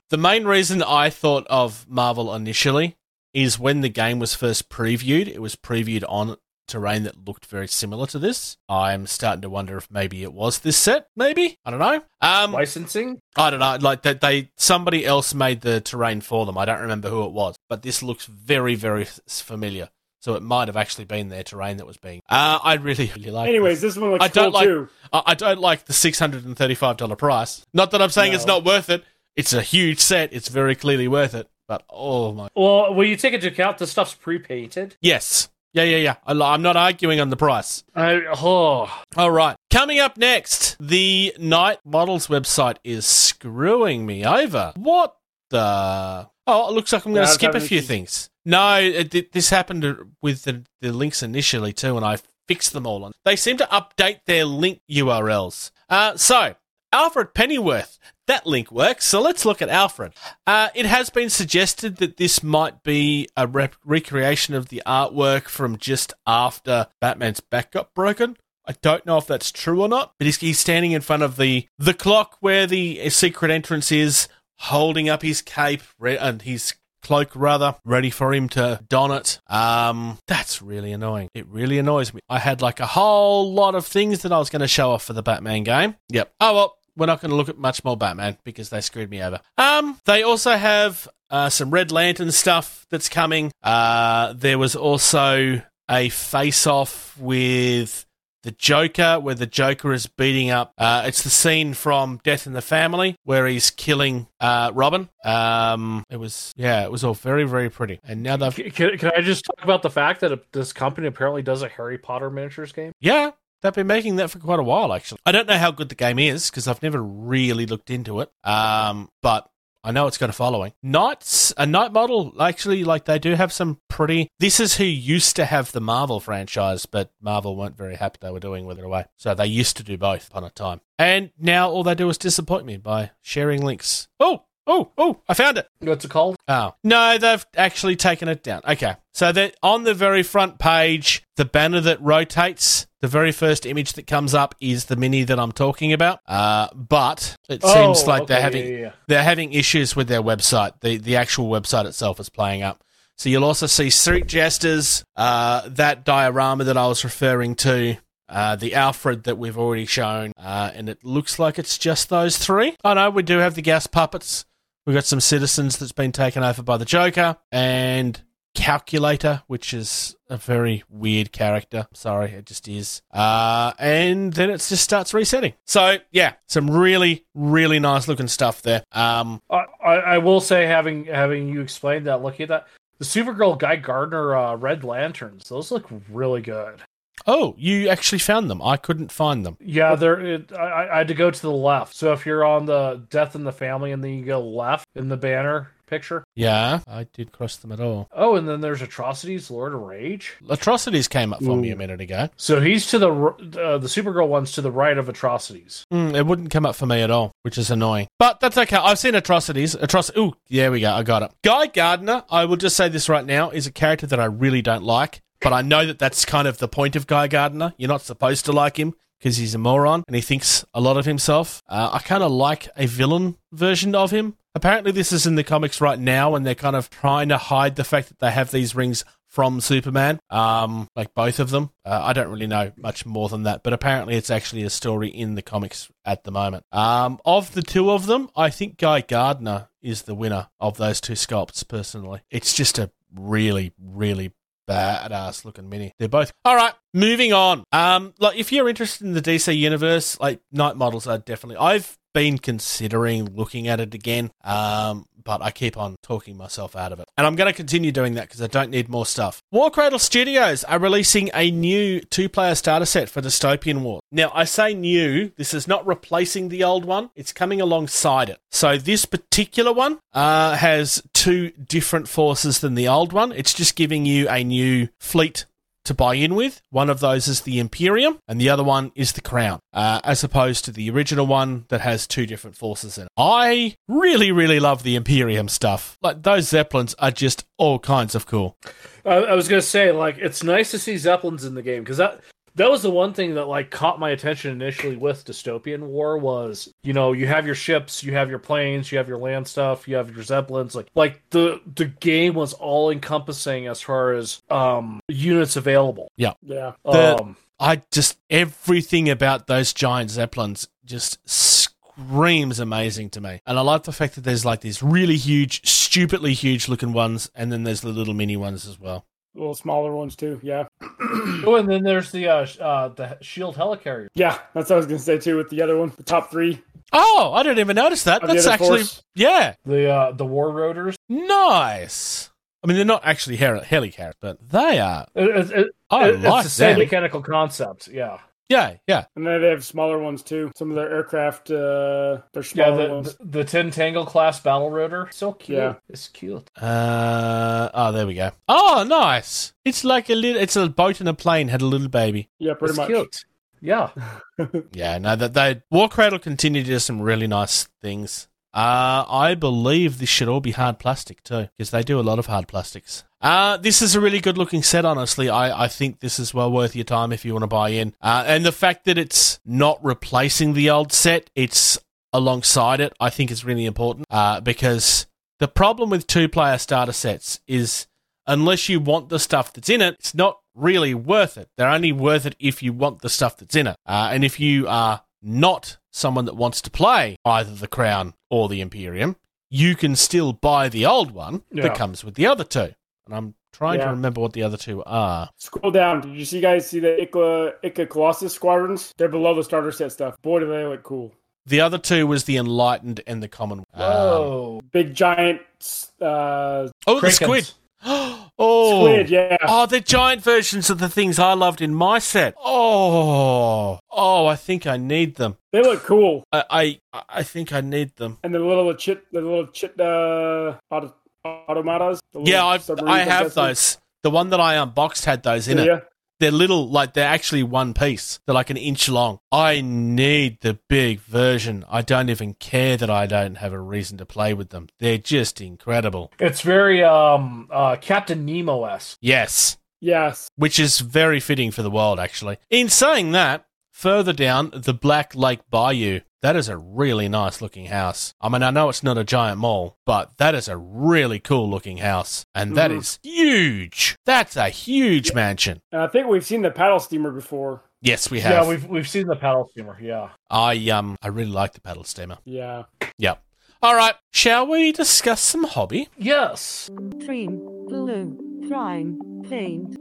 The main reason I thought of Marvel initially is when the game was first previewed, it was previewed on terrain that looked very similar to this. I'm starting to wonder if maybe it was this set, maybe? I don't know. Um licensing. I don't know, like that they somebody else made the terrain for them. I don't remember who it was, but this looks very very familiar. So it might have actually been their terrain that was being. Uh, I really really like. Anyways, this. this one looks I don't cool like- too. I don't like the six hundred and thirty-five dollar price. Not that I'm saying it's not worth it. It's a huge set. It's very clearly worth it. But oh my, Well, will you take into account the stuff's pre-painted, yes, yeah, yeah, yeah. I'm not arguing on the price. I oh All right. Coming up next, the Knight Models website is screwing me over. What the? Oh, it looks like I'm going to was skip a few things. No, it, it- this happened with the, the links initially too, and I fixed them all. They seem to update their link URLs. Uh, so, Alfred Pennyworth. That link works, so let's look at Alfred. Uh, it has been suggested that this might be a rep- recreation of the artwork from just after Batman's back got broken. I don't know if that's true or not, but he's, he's standing in front of the the clock where the secret entrance is, holding up his cape, re- and his cloak rather, ready for him to don it. Um, that's really annoying. It really annoys me. I had like a whole lot of things that I was going to show off for the Batman game. Yep. Oh well, we're not going to look at much more Batman because they screwed me over. Um, they also have uh, some Red Lantern stuff that's coming. Uh, there was also a face off with the Joker, where the Joker is beating up. Uh, it's the scene from Death in the Family where he's killing uh, Robin. Um, it was yeah, it was all very very pretty. And now they've Can, can I just talk about the fact that this company apparently does a Harry Potter miniatures game? yeah. They've been making that for quite a while, actually. I don't know how good the game is because I've never really looked into it. Um, but I know it's got a following. Knights, a Knight model, actually, like they do have some pretty. This is who used to have the Marvel franchise, but Marvel weren't very happy they were doing with it away. So they used to do both upon a time. And now all they do is disappoint me by sharing links. Oh, oh, oh, I found it. What's it called? Oh. No, they've actually taken it down. Okay. So that on the very front page, the banner that rotates, the very first image that comes up is the mini that I'm talking about. Uh, but it seems Oh, like they're having yeah, yeah. they're having issues with their website. The the actual website itself is playing up. So you'll also see Street Jesters, uh, that diorama that I was referring to, uh, the Alfred that we've already shown, uh, and it looks like it's just those three. Oh no, we do have the gas puppets. We've got some citizens that's been taken over by the Joker, and Calculator, which is a very weird character. Sorry, it just is. Uh, and then it just starts resetting. So yeah, some really, really nice looking stuff there. Um, I, I, will say, having having you explained that, looking at that, the Supergirl Guy Gardner uh, Red Lanterns, those look really good. Oh, you actually found them. I couldn't find them. Yeah, they're. It, I, I had to go to the left. So if you're on the Death in the Family, and then you go left in the banner picture. Yeah, I did cross them at all. Oh, and then there's Atrocitus, Lord of Rage. Atrocitus came up for me a minute ago. So he's to the uh, the Supergirl one's to the right of Atrocitus. Mm, it wouldn't come up for me at all, which is annoying. But that's okay. I've seen atrocities. Atroc- Ooh, there we go. I got it. Guy Gardner, I will just say this right now, is a character that I really don't like. But I know that that's kind of the point of Guy Gardner. You're not supposed to like him because he's a moron and he thinks a lot of himself. Uh, I kind of like a villain version of him. Apparently, this is in the comics right now, and they're kind of trying to hide the fact that they have these rings from Superman, um, like both of them. Uh, I don't really know much more than that, but apparently it's actually a story in the comics at the moment. Um, of the two of them, I think Guy Gardner is the winner of those two sculpts, personally. It's just a really, really badass looking mini. They're both all right. Moving on. Um, like if you're interested in the DC universe, like Knight Models are definitely. I've been considering looking at it again, um, but I keep on talking myself out of it, and I'm going to continue doing that because I don't need more stuff. War Cradle Studios are releasing a new two-player starter set for Dystopian War. Now, I say new. This is not replacing the old one. It's coming alongside it. So this particular one uh, has two different forces than the old one. It's just giving you a new fleet to buy in with. One of those is the Imperium, and the other one is the Crown, uh, as opposed to the original one that has two different forces in it. I really, really love the Imperium stuff. Like, those Zeppelins are just all kinds of cool. I, I was gonna say, like, it's nice to see Zeppelins in the game because that that was the one thing that like caught my attention initially with Dystopian War was, you know, you have your ships, you have your planes, you have your land stuff, you have your Zeppelins, like like the the game was all encompassing as far as um units available. Yeah. The- um I just, everything about those giant Zeppelins just screams amazing to me. And I like the fact that there's like these really huge, stupidly huge looking ones, and then there's the little mini ones as well. Little smaller ones too. Yeah. oh, and then there's the uh, uh the Shield helicarrier. Yeah. That's what I was gonna say too with the other one. The top three. Oh, I didn't even notice that. Of the That's other actually, force. yeah, The uh the War Rotors. nice. I mean, they're not actually heli helicarriers, but they are. It, it, it, I it's like the same them. mechanical concept, yeah. Yeah, yeah. And then they have smaller ones too. Some of their aircraft, uh, they're Yeah, the, ones. the the Tin Tangle class battle rotor. So cute. Yeah. It's cute. Uh, oh, there we go. Oh, nice. It's like a little. It's a boat and a plane had a little baby. yeah, pretty it's much. cute. Yeah. Yeah, no, that they War Cradle continue to do some really nice things. Uh, I believe this should all be hard plastic too, because they do a lot of hard plastics. Uh, this is a really good looking set, honestly. I, I think this is well worth your time if you want to buy in. Uh, and the fact that it's not replacing the old set, it's alongside it, I think is really important, uh, because The problem with two player starter sets is unless you want the stuff that's in it, it's not really worth it. They're only worth it if you want the stuff that's in it. Uh, and if you are not someone that wants to play either the Crown or the Imperium, you can still buy the old one Yeah. that comes with the other two. And I'm trying to remember what the other two are. Scroll down. Did you see guys see the Ikka Ikka Colossus squadrons? They're below the starter set stuff. Boy, do they look cool. The other two was the Enlightened and the Common. Um, Oh, Big giant uh, oh, the squid. oh, squid. Yeah. Oh, they're giant versions of the things I loved in my set. Oh, oh, I think I need them. They look cool. I, I, I think I need them. And the little chit, the little chit uh, automatas. the Yeah, I've, I have those. The one that I unboxed had those in Do it. Ya? They're little, like they're actually one piece. They're like an inch long. I need the big version. I don't even care that I don't have a reason to play with them. They're just incredible. it's very um uh Captain Nemo esque. Yes. Yes. which is very fitting for the world, actually. In saying that, further down, the Black Lake Bayou. That is a really nice looking house. I mean, I know it's not a giant mall, but that is a really cool looking house. And that Mhm. is huge. That's a huge mansion. And I think we've seen the paddle steamer before. Yes, we have. Yeah, we've we've seen the paddle steamer. Yeah. I um I really like the paddle steamer. Yeah. Yep. All right, shall we discuss some hobby? Yes. Cream, glue, prime, paint.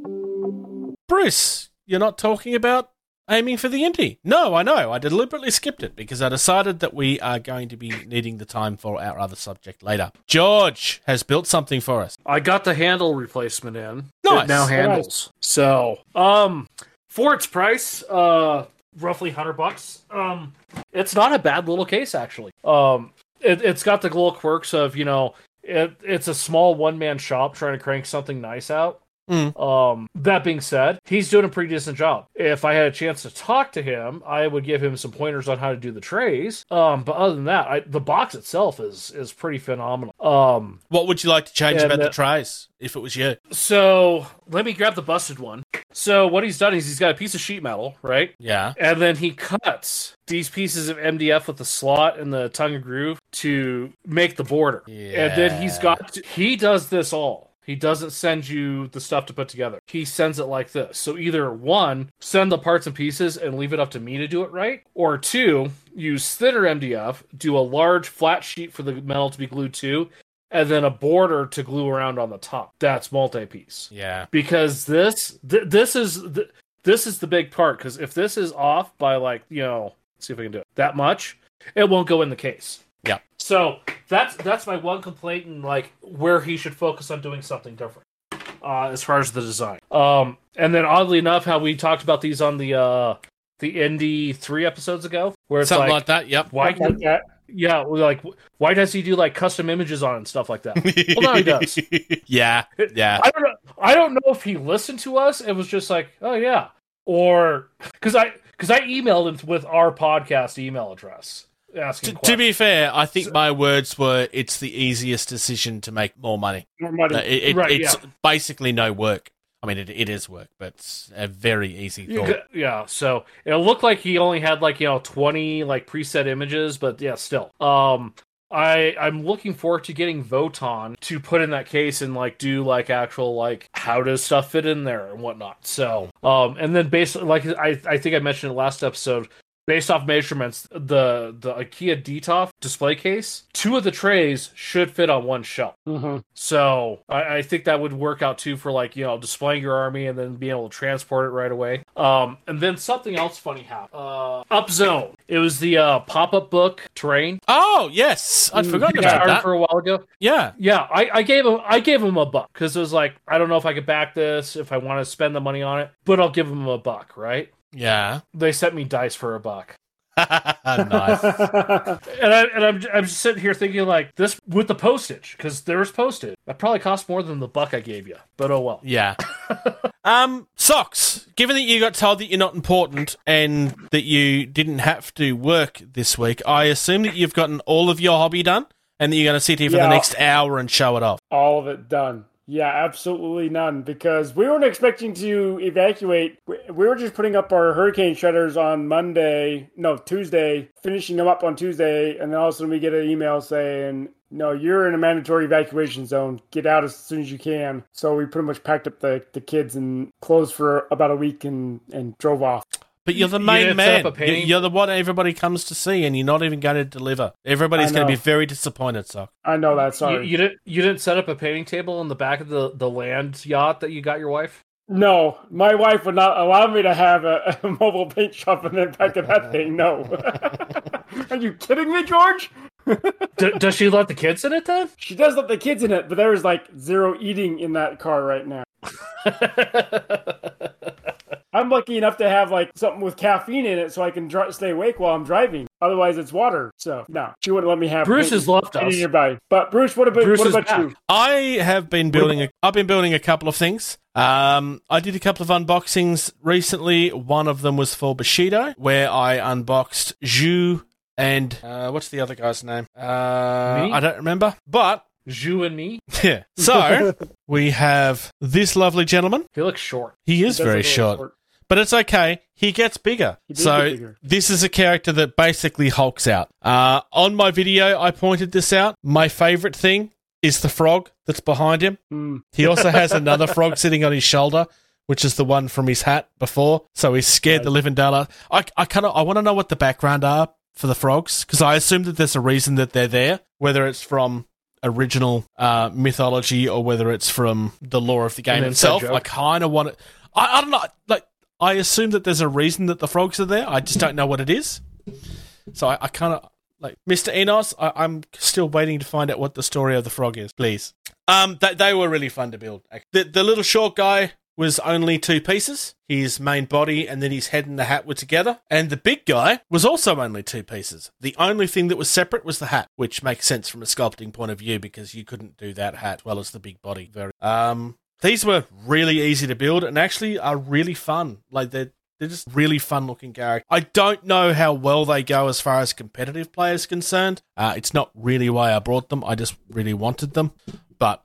Bruce, you're not talking about aiming for the Indy. No, I know. I deliberately skipped it because I decided that we are going to be needing the time for our other subject later. George has built something for us. I got the handle replacement in. Nice. It now handles. So, um, for its price, uh, roughly hundred bucks. Um, it's not a bad little case actually. Um, it, it's got the little quirks of you know, it, it's a small one man shop trying to crank something nice out. Mm. Um, that being said, he's doing a pretty decent job. If I had a chance to talk to him, I would give him some pointers on how to do the trays. Um, but other than that, I, the box itself is is pretty phenomenal. Um, What would you like to change about the trays if it was you? so let me grab the busted one. So what he's done is he's got a piece of sheet metal, right? Yeah. And then he cuts these pieces of MDF with the slot and the tongue and groove to make the border. Yeah. And then he's got to, he does this all. He doesn't send you the stuff to put together. He sends it like this. So either one, send the parts and pieces and leave it up to me to do it right, or two, use thinner MDF, do a large flat sheet for the metal to be glued to, and then a border to glue around on the top. That's multi-piece Yeah. because this th- this is th- this is the big part because if this is off by like you know let's see if I can do it that much it won't go in the case Yeah. So that's that's my one complaint and like where he should focus on doing something different uh as far as the design um and then oddly enough how we talked about these on the uh the indie three episodes ago where it's Something like, like that. Yep. why Like that. yeah like why does he do like custom images on it and stuff like that well now he does yeah. Yeah. I don't know. I don't know if he listened to us It was just like, "Oh yeah," or because I because I emailed him with our podcast email address asking. To, to be fair, I think my words were it's the easiest decision to make more money. More money. Uh, It, it- Right, it's yeah. basically no work. I mean, it, it is work, but it's a very easy thought. could- yeah, so it looked like he only had like you know twenty like preset images, but yeah, still. Um, I I'm looking forward to getting Votann to put in that case and like do like actual like how does stuff fit in there and whatnot. So um, and then basically like I I think I mentioned it last episode. Based off measurements, the the IKEA DETOLF display case, two of the trays should fit on one shelf. Mhm. So I, I think that would work out too for like you know displaying your army and then being able to transport it right away. Um, and then something else funny happened. Uh, Up Zone. It was the uh, pop up book terrain. Oh yes, I'd forgotten about that. for a while ago. yeah, Yeah, I, I gave him I gave him a buck because it was like I don't know if I could back this if I want to spend the money on it, but I'll give him a buck. Right? Yeah. They sent me dice for a buck. nice. And I and I'm I'm just sitting here thinking like this with the postage because there's postage. That probably cost more than the buck I gave you, but oh well. Yeah. um, socks. Given that you got told that you're not important and that you didn't have to work this week, I assume that you've gotten all of your hobby done and that you're going to sit here for the next hour and show it off. All of it done. Yeah, absolutely none. Because we weren't expecting to evacuate. We we were just putting up our hurricane shutters on Monday, no Tuesday, finishing them up on Tuesday, and then all of a sudden we get an email saying, "No, you're in a mandatory evacuation zone. Get out as soon as you can." So we pretty much packed up the, the kids and closed for about a week and and drove off. But you're the main didn't man. up a? You're the one everybody comes to see, and you're not even going to deliver. Everybody's going to be very disappointed, Sock. I know that. You, Sorry. you didn't you didn't set up a painting table in the back of the, the land yacht that you got your wife? No, my wife would not allow me to have a, a mobile paint shop in the back of that thing. No. Are you kidding me, George? D- does she let the kids in it then? She does let the kids in it, but there is like zero eating in that car right now. I'm lucky enough to have like something with caffeine in it so I can dr- stay awake while I'm driving. Otherwise, it's water. So no, she wouldn't let me have. Bruce has left paint us. nearby. But Bruce, what about Bruce what is about back. you? I have been building. A, I've been building a couple of things. Um, I did a couple of unboxings recently. One of them was for Bushido, where I unboxed Zhu and uh, what's the other guy's name? Uh, Me? I don't remember. But Zhu and me. yeah, so we have this lovely gentleman. He looks short. He is He very look a short. But it's okay. He gets bigger. He so get bigger. this is a character that basically hulks out. Uh, on my video, I pointed this out. My favorite thing is the frog that's behind him. Hmm. He also has another frog sitting on his shoulder, which is the one from his hat before. So he's scared the living daylight. I, I kind of I want to know what the background are for the frogs because I assume that there's a reason that they're there, whether it's from original uh, mythology or whether it's from the lore of the game itself. I kind of want it. I, I don't know. Like I assume that there's a reason that the frogs are there. I just don't know what it is. So I, I kind of like Mr. Enos. I, I'm still waiting to find out what the story of the frog is. Please. Um, they were really fun to build. The the little short guy was only two pieces. His main body and then his head and the hat were together. And the big guy was also only two pieces. The only thing that was separate was the hat, which makes sense from a sculpting point of view because you couldn't do that hat well as the big body. Very. Um, these were really easy to build and actually are really fun. Like they're they're just really fun looking characters. I don't know how well they go as far as competitive play is concerned. Uh, it's not really why I brought them. I just really wanted them. But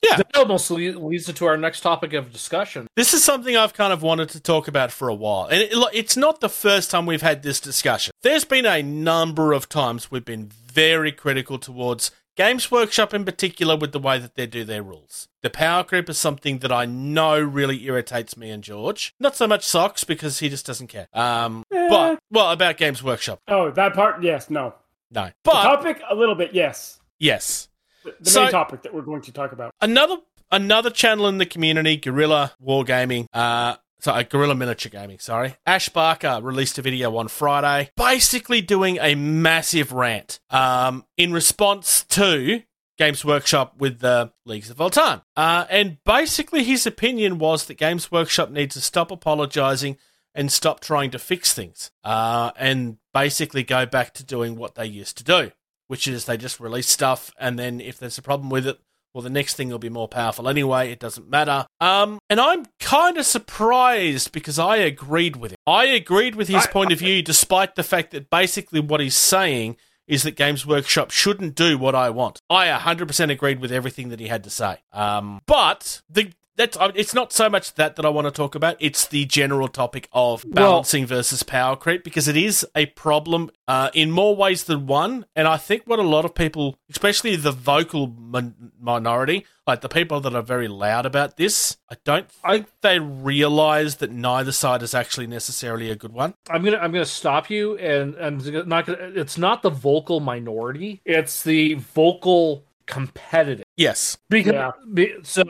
yeah, That almost le- leads into our next topic of discussion. this is something I've kind of wanted to talk about for a while. And it, it's not the first time we've had this discussion. There's been a number of times we've been very critical towards Games Workshop in particular with the way that they do their rules. The power creep is something that I know really irritates me and George. Not so much Socks because he just doesn't care. Um, but well, about Games Workshop, Oh, that part, yes, no. no. The topic, a little bit, yes. yes, The, the So- main topic that we're going to talk about. another another channel in the community, Guerrilla Wargaming, uh, sorry, Guerrilla Miniature Gaming, sorry. Ash Barker released a video on Friday, basically doing a massive rant, um, in response to Games Workshop with the Leagues of Votann. Uh, and basically his opinion was that Games Workshop needs to stop apologizing and stop trying to fix things, uh, and basically go back to doing what they used to do, which is they just release stuff, and then if there's a problem with it, well, the next thing will be more powerful anyway. It doesn't matter. Um, and I'm kind of surprised because I agreed with him. I agreed with his point of view, despite the fact that basically what he's saying is that Games Workshop shouldn't do what I want. I 100% agreed with everything that he had to say. Um, but the that's it's not so much that that I want to talk about. It's the general topic of balancing versus power creep because it is a problem uh, in more ways than one. And I think what a lot of people, especially the vocal min- minority, like the people that are very loud about this, I don't think they realize that neither side is actually necessarily a good one. I'm gonna I'm gonna stop you, and I'm not gonna. It's not the vocal minority; it's the vocal competitive. Yes. Because Yeah. be, so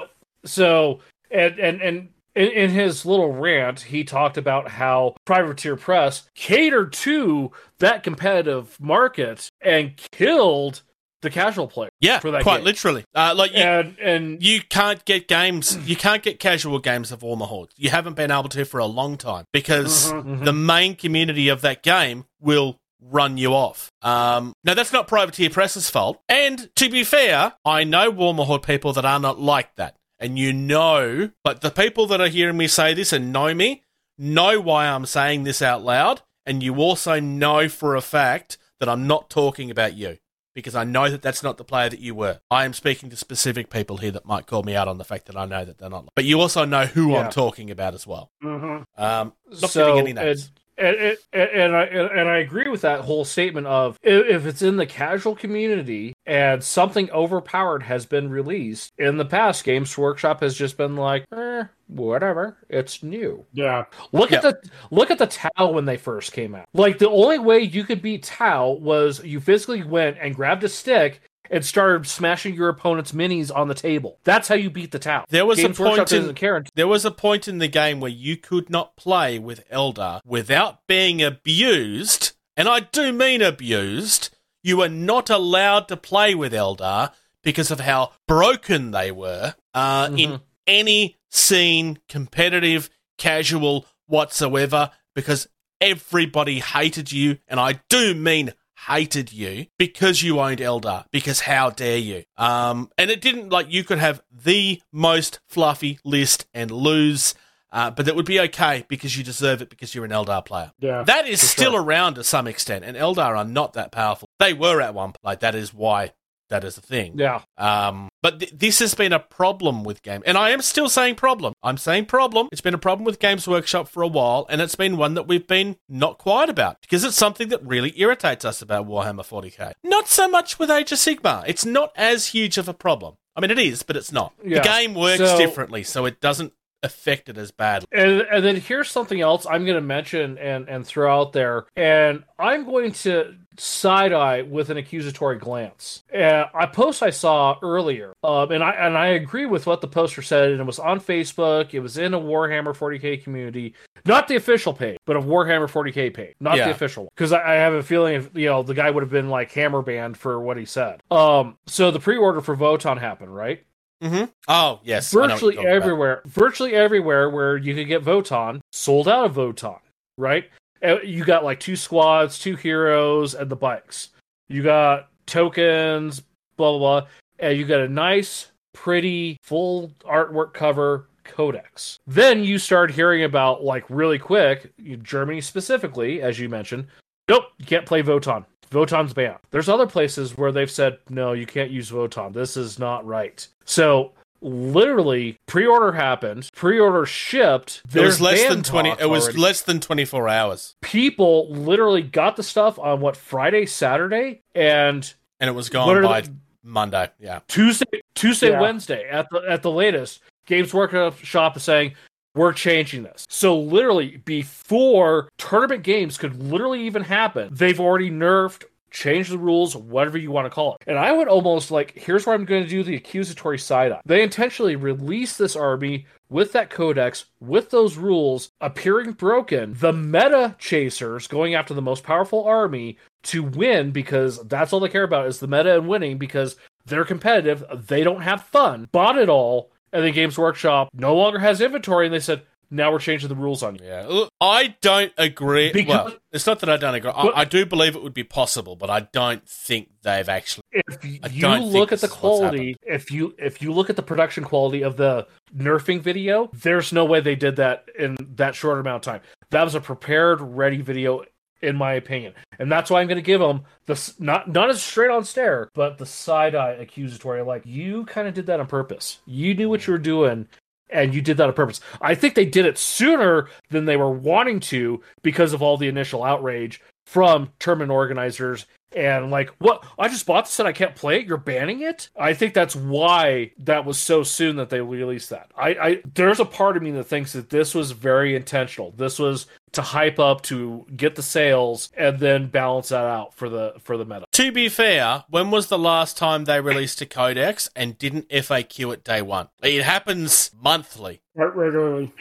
so and and and in, in his little rant, he talked about how Privateer Press catered to that competitive market and killed the casual player. Yeah, For that quite game. literally. Uh, like you, And and you can't get games you can't get casual games of Warhammer Horde. You haven't been able to for a long time because the main community of that game will run you off. Um, now that's not Privateer Press's fault. And to be fair, I know Warhammer Horde people that are not like that. And you know, but the people that are hearing me say this and know me know why I'm saying this out loud. And you also know for a fact that I'm not talking about you because I know that that's not the player that you were. I am speaking to specific people here that might call me out on the fact that I know that they're not. But you also know who Yeah. I'm talking about as well. Mhm. Um, not So, any names. And, and, and, and I and I agree with that whole statement of if, if it's in the casual community and something overpowered has been released in the past, Games Workshop has just been like, eh, whatever, it's new. Yeah. Look at the look at the Tau when they first came out. Like the only way you could beat Tau was you physically went and grabbed a stick and started smashing your opponent's minis on the table. That's how you beat the Tau. There was a Games Workshop point in- There was a point in the game where you could not play with Eldar without being abused, and I do mean abused. You were not allowed to play with Eldar because of how broken they were uh, in any scene, competitive, casual, whatsoever, because everybody hated you, and I do mean hated you because you owned Eldar. Because how dare you? Um, and it didn't like you could have the most fluffy list and lose. Uh, but that would be okay because you deserve it because you're an Eldar player. Yeah. That is still sure. around to some extent, and Eldar are not that powerful. They were at one point. Like that is why that is a thing. Yeah. Um, but th- this has been a problem with game, and I am still saying problem. I'm saying problem. It's been a problem with Games Workshop for a while, and it's been one that we've been not quiet about because it's something that really irritates us about Warhammer 40k. Not so much with Age of Sigmar. It's not as huge of a problem. I mean, it is, but it's not. Yeah. The game works So- differently, so it doesn't affect it as badly. And, and then here's something else I'm going to mention and, and throw out there. And I'm going to side eye with an accusatory glance. Uh, a post I saw earlier, um, and I and I agree with what the poster said. And it was on Facebook. It was in a Warhammer 40k community, not the official page, but a Warhammer 40k page, not Yeah. the official one. Because I, I have a feeling, if, you know, the guy would have been like hammer banned for what he said. Um, so the pre-order for Votann happened, right? Mm-hmm. Oh yes, I know what virtually you're about. everywhere, virtually everywhere where you could get Votann sold out of Votann right? Uh, You got like two squads, two heroes, and the bikes. You got tokens, blah blah blah, and you got a nice, pretty, full artwork cover codex. Then you start hearing about like really quick, Germany specifically, as you mentioned. Nope, you can't play Votann. Votann's banned. There's other places where they've said, no, you can't use Votann. This is not right. So literally, pre-order happened, pre-order shipped. It was there's less than twenty. It was already. less than twenty four hours, people literally got the stuff on what Friday, Saturday, and and it was gone by the- Monday. Yeah. Tuesday, Tuesday, Yeah. Wednesday at the at the latest. Games Workshop shop is saying we're changing this. So literally, before tournament games could literally even happen, they've already nerfed, changed the rules, whatever you want to call it. And I would almost like here's where I'm going to do the accusatory side on. They intentionally release this army with that codex, with those rules appearing broken. The meta chasers going after the most powerful army to win because that's all they care about is the meta and winning because they're competitive, they don't have fun, bought it all, and then Games Workshop no longer has inventory, and they said, now we're changing the rules on you. Yeah, I don't agree. Because- well, it's not that I don't agree. But- I, I do believe it would be possible, but I don't think they've actually. If you look at the quality, if you if you look at the production quality of the nerfing video, there's no way they did that in that short amount of time. That was a prepared, ready video, in my opinion, and that's why I'm going to give them the not not as straight on stare, but the side eye accusatory. Like you kind of did that on purpose. You knew what you were doing. And you did that on purpose. I think they did it sooner than they were wanting to because of all the initial outrage from tournament organizers and like what i just bought this and i can't play it you're banning it i think that's why that was so soon that they released that i i there's a part of me that thinks that this was very intentional this was to hype up to get the sales and then balance that out for the for the meta To be fair, when was the last time they released a codex and didn't FAQ it day one? It happens monthly. Right, regularly.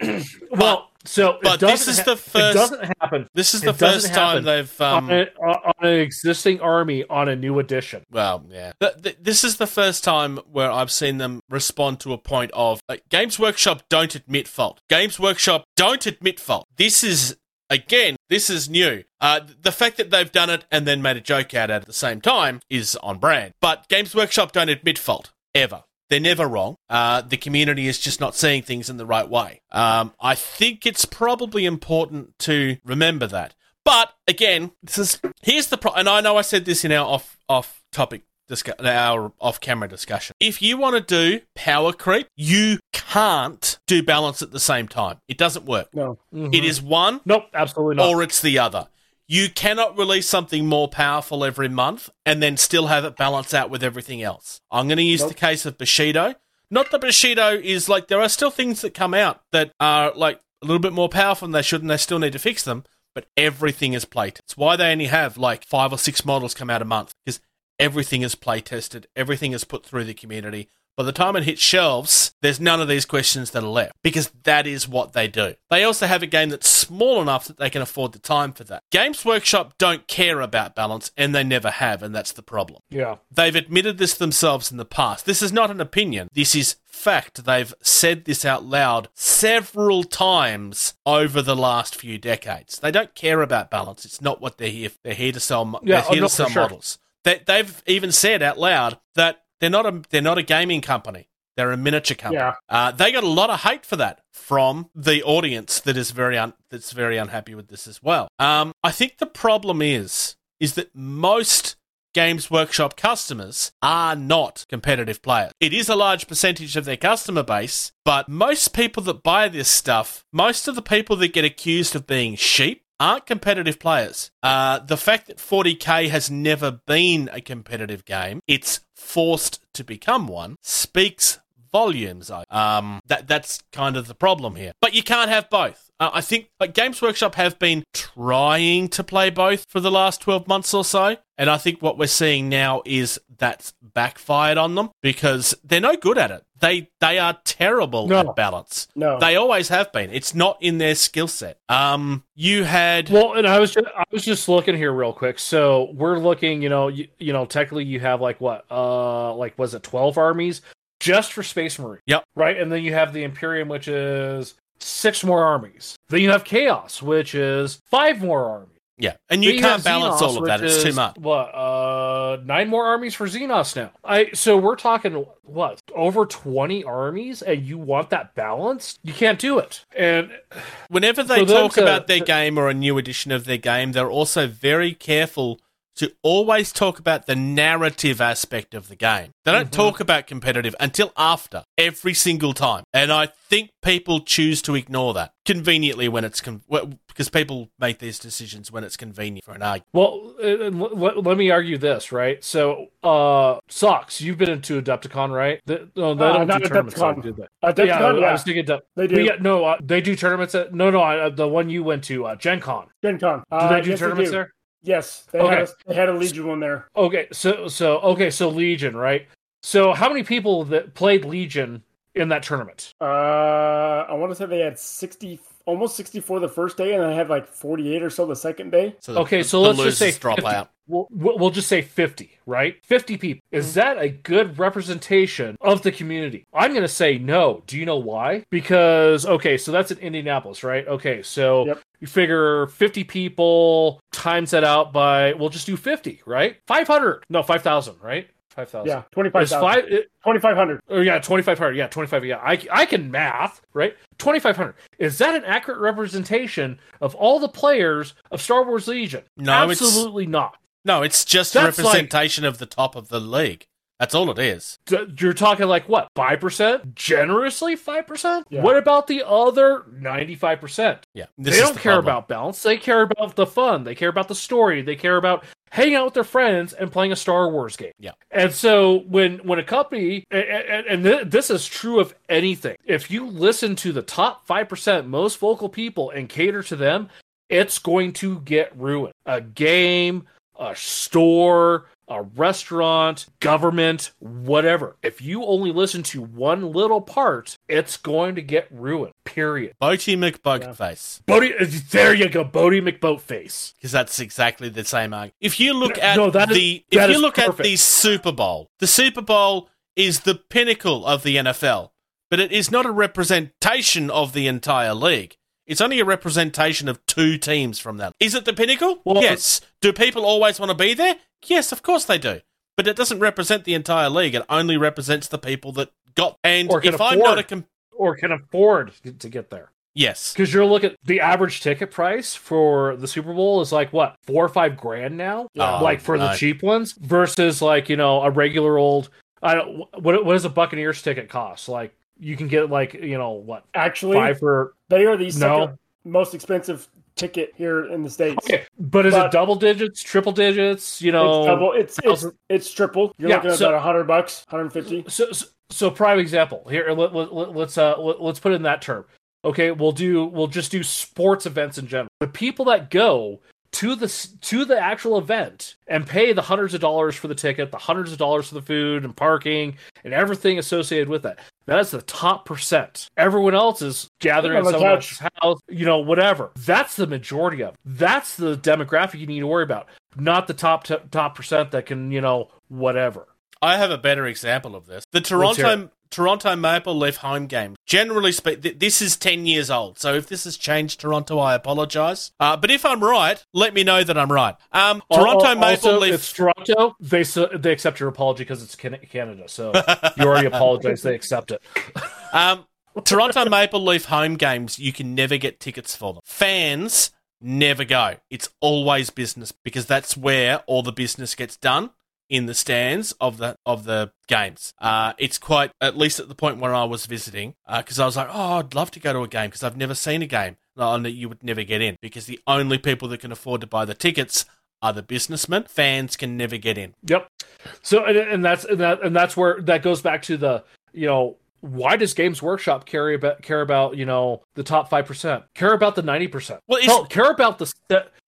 well so but this is ha- the it first- doesn't happen This is the doesn't first time they've. Um, on, a, on an existing army on a new edition Well, yeah. Th- th- this is the first time where I've seen them respond to a point of like, Games Workshop don't admit fault. Games Workshop don't admit fault. This is again, this is new. Uh, the fact that they've done it and then made a joke out at the same time is on brand. But Games Workshop don't admit fault ever. They're never wrong. Uh, the community is just not seeing things in the right way. Um, I think it's probably important to remember that. But again, this is here's the pro- and I know I said this in our off off topic discuss- our off-camera discussion. If you want to do power creep, you can't do balance at the same time. It doesn't work. No. It is one Nope, absolutely not. or it's the other. You cannot release something more powerful every month and then still have it balance out with everything else. I'm going to use the case of Bushido. Not that Bushido is like there are still things that come out that are like a little bit more powerful than they should, and they still need to fix them. But everything is play. It's why they only have like five or six models come out a month because everything is play tested, everything is put through the community. By the time it hits shelves, there's none of these questions that are left because that is what they do. They also have a game that's small enough that they can afford the time for that. Games Workshop don't care about balance and they never have, and that's the problem. yeah. They've admitted this themselves in the past. This is not an opinion. This is fact. They've said this out loud several times over the last few decades. They don't care about balance. It's not what they're here. They're here to sell. Yeah, they're here to for sell sure. models. They, they've even said out loud that they're not a they're not a gaming company. They're a miniature company. Yeah. Uh, they got a lot of hate for that from the audience that is very un- that's very unhappy with this as well. Um, I think the problem is is that most Games Workshop customers are not competitive players. It is a large percentage of their customer base, but most people that buy this stuff, most of the people that get accused of being sheep aren't competitive players. Uh, the fact that 40k has never been a competitive game, it's forced to become one, speaks volumes. Um, that that's kind of the problem here. But you can't have both. Uh, I think like Games Workshop have been trying to play both for the last 12 months or so. And I think what we're seeing now is that's backfired on them because they're no good at it. They they are terrible No. at balance. No. They always have been. It's not in their skill set. Um, you had Well, and I was just, I was just looking here real quick. So we're looking, you know, you, you know, technically you have like what, uh, like was it twelve armies just for Space Marine? Yep. Right, and then you have the Imperium, which is six more armies. Then you have Chaos, which is five more armies. yeah, and you can't balance Xenos, all of that. It's too much. What, uh, nine more armies for Xenos now. I so we're talking what over twenty armies, and you want that balanced? You can't do it. And Whenever they talk to- about their game or a new edition of their game, they're also very careful to always talk about the narrative aspect of the game. They don't talk about competitive until after, every single time. And I think people choose to ignore that conveniently when it's con- because people make these decisions when it's convenient for an argument. Well, uh, l- let, let me argue this, right? So, uh, Socks, you've been into Adepticon, right? The, no, they Uh, don't not do tournaments, Adepticon. do they? Adepticon, yeah, I, I yeah. was thinking that They do. Yeah, no, uh, they do tournaments. At, no, no, I, uh, the one you went to, uh, Gen Con. Gen Con. Do Uh, they do yes, tournaments do. there? Yes, they, Okay. had a, they had a Legion one there. Okay, so so okay, so Legion, right? So how many people that played Legion in that tournament? Uh, I want to say they had sixty, almost sixty-four the first day, and I had like forty-eight or so the second day. So the- Okay, the- so the let's just say drop 50. out. We'll, we'll we'll just say 50, right? 50 people. Is mm-hmm. that a good representation of the community? I'm going to say no. Do you know why? Because, okay, so that's in Indianapolis, right? Okay, so Yep. you figure 50 people times that out by, we'll just do 50, right? 500. No, 5,000, right? 5,000. Yeah, twenty-five It's thousand. five, it, Twenty-five hundred. or yeah, 2,500. Yeah, 25. Yeah, I, I can math, right? 2,500. Is that an accurate representation of all the players of Star Wars Legion? No, it's- Absolutely not. No, it's just a That's like- representation of the top of the league. That's all it is. D- You're talking like what? Five percent? Generously, five percent? Yeah. What about the other ninety-five percent? Yeah, They don't the care problem. about balance. They care about the fun. They care about the story. They care about hanging out with their friends and playing a Star Wars game. Yeah. And so when when a company and, and, and th- this is true of anything, if you listen to the top five percent most vocal people and cater to them, it's going to get ruined. A game, a store, a restaurant, government, whatever. If you only listen to one little part, it's going to get ruined. Period. Boaty McBugface. Bodie, uh, there you go, Boaty McBoatface. because that's exactly the same argument. If you look at no, that is- the if you look at the Super Bowl, the Super Bowl is the pinnacle of the NFL, but it is not a representation of the entire league. It's only a representation of two teams from that. Is it the pinnacle? Well- yes. Do people always want to be there? Yes, of course they do. But it doesn't represent the entire league. It only represents the people that got. And Or can if I'm not afford. a com- Or can afford to get there. Yes. Because you're looking at the average ticket price for the Super Bowl is like what four or five grand now, Oh, like for no. the cheap ones versus like you know a regular old. I don't. What what does a Buccaneers ticket cost? Like you can get like you know what Actually, five for they are the No. second most expensive ticket here in the states. okay, but is But- it double digits, triple digits? You know, It's double. It's it's, it's triple. You're Yeah, looking at so- about hundred bucks, hundred fifty. so, so, so prime example here. Let, let, let, let's uh let, let's put it in that term. Okay, we'll do we'll just do sports events in general. The people that go to the to the actual event and pay the hundreds of dollars for the ticket, the hundreds of dollars for the food and parking and everything associated with that. That is the top percent. Everyone else is gathering On at the someone else's house, you know, whatever. That's the majority of. It. That's the demographic you need to worry about, not the top t- top percent that can, you know, whatever. I have a better example of this. The Toronto Toronto Maple Leaf home game. Generally speak, th- this is ten years old. So if this has changed Toronto, I apologise. Uh, but if I'm right, let me know that I'm right. Um, Toronto Maple Leaf. It's Toronto. They they accept your apology because it's Canada. So you already apologized. They accept it. Um, Toronto Maple Leaf home games, you can never get tickets for them. Fans never go. It's always business because that's where all the business gets done in the stands of the of the games. Uh, it's quite at least at the point where I was visiting because I was like, oh, I'd love to go to a game because I've never seen a game. And that you would never get in because the only people that can afford to buy the tickets are the businessmen. Fans can never get in. Yep. So and, and that's and that and that's where that goes back to the you know why does Games Workshop care about care about you know the top five percent? Care about the ninety percent? Well, it's- Hell, care about the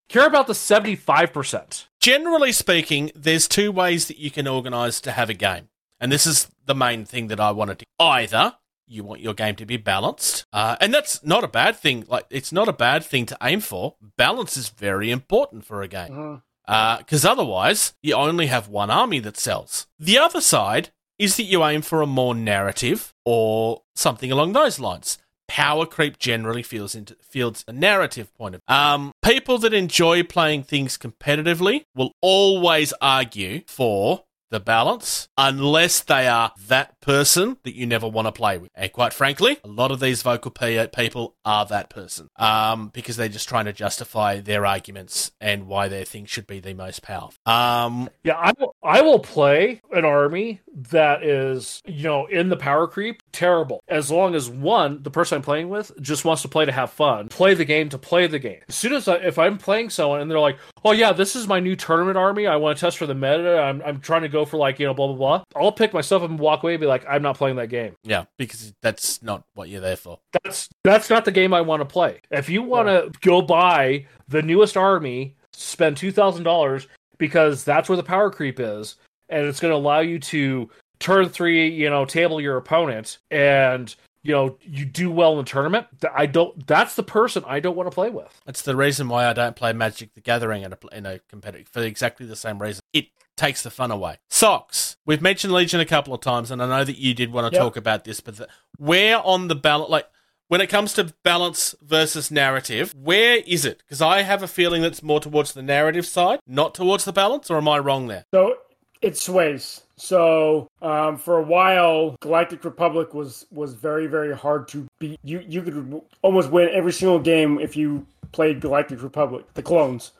care about the seventy five percent. generally speaking, there's two ways that you can organise to have a game. And this is the main thing that I wanted to. Either you want your game to be balanced, uh, and that's not a bad thing. Like, it's not a bad thing to aim for. Balance is very important for a game. Because otherwise, you only have one army that sells. The other side is that you aim for a more narrative or something along those lines. Power creep generally feels into feels a narrative point of. Um, people that enjoy playing things competitively will always argue for the balance unless they are that person that you never want to play with. And quite frankly, a lot of these vocal people are that person um, because they're just trying to justify their arguments and why their thing should be the most powerful. Um, Yeah, I will, I will play an army that is, you know, in the power creep, terrible. As long as one, the person I'm playing with, just wants to play to have fun, play the game to play the game. As soon as I, if I'm playing someone and they're like, oh yeah, this is my new tournament army, I want to test for the meta, I'm, I'm trying to go for like, you know, blah, blah, blah, I'll pick myself up and walk away and be like, I'm not playing that game. yeah, because that's not what you're there for. That's, that's not the game I want to play. If you want to go buy the newest army, spend $2,000 because that's where the power creep is, and it's going to allow you to turn three, you know, table your opponent, and you know you do well in the tournament. I don't. That's the person I don't want to play with. That's the reason why I don't play Magic the Gathering in a, in a competitive for exactly the same reason. It takes the fun away. Socks. We've mentioned Legion a couple of times, and I know that you did want to Yep. talk about this, but the, where on the balance, like when it comes to balance versus narrative, where is it? Because I have a feeling that's more towards the narrative side, not towards the balance, or am I wrong there? So it sways. So um, for a while, Galactic Republic was was very very hard to beat. You you could almost win every single game if you played Galactic Republic, the clones.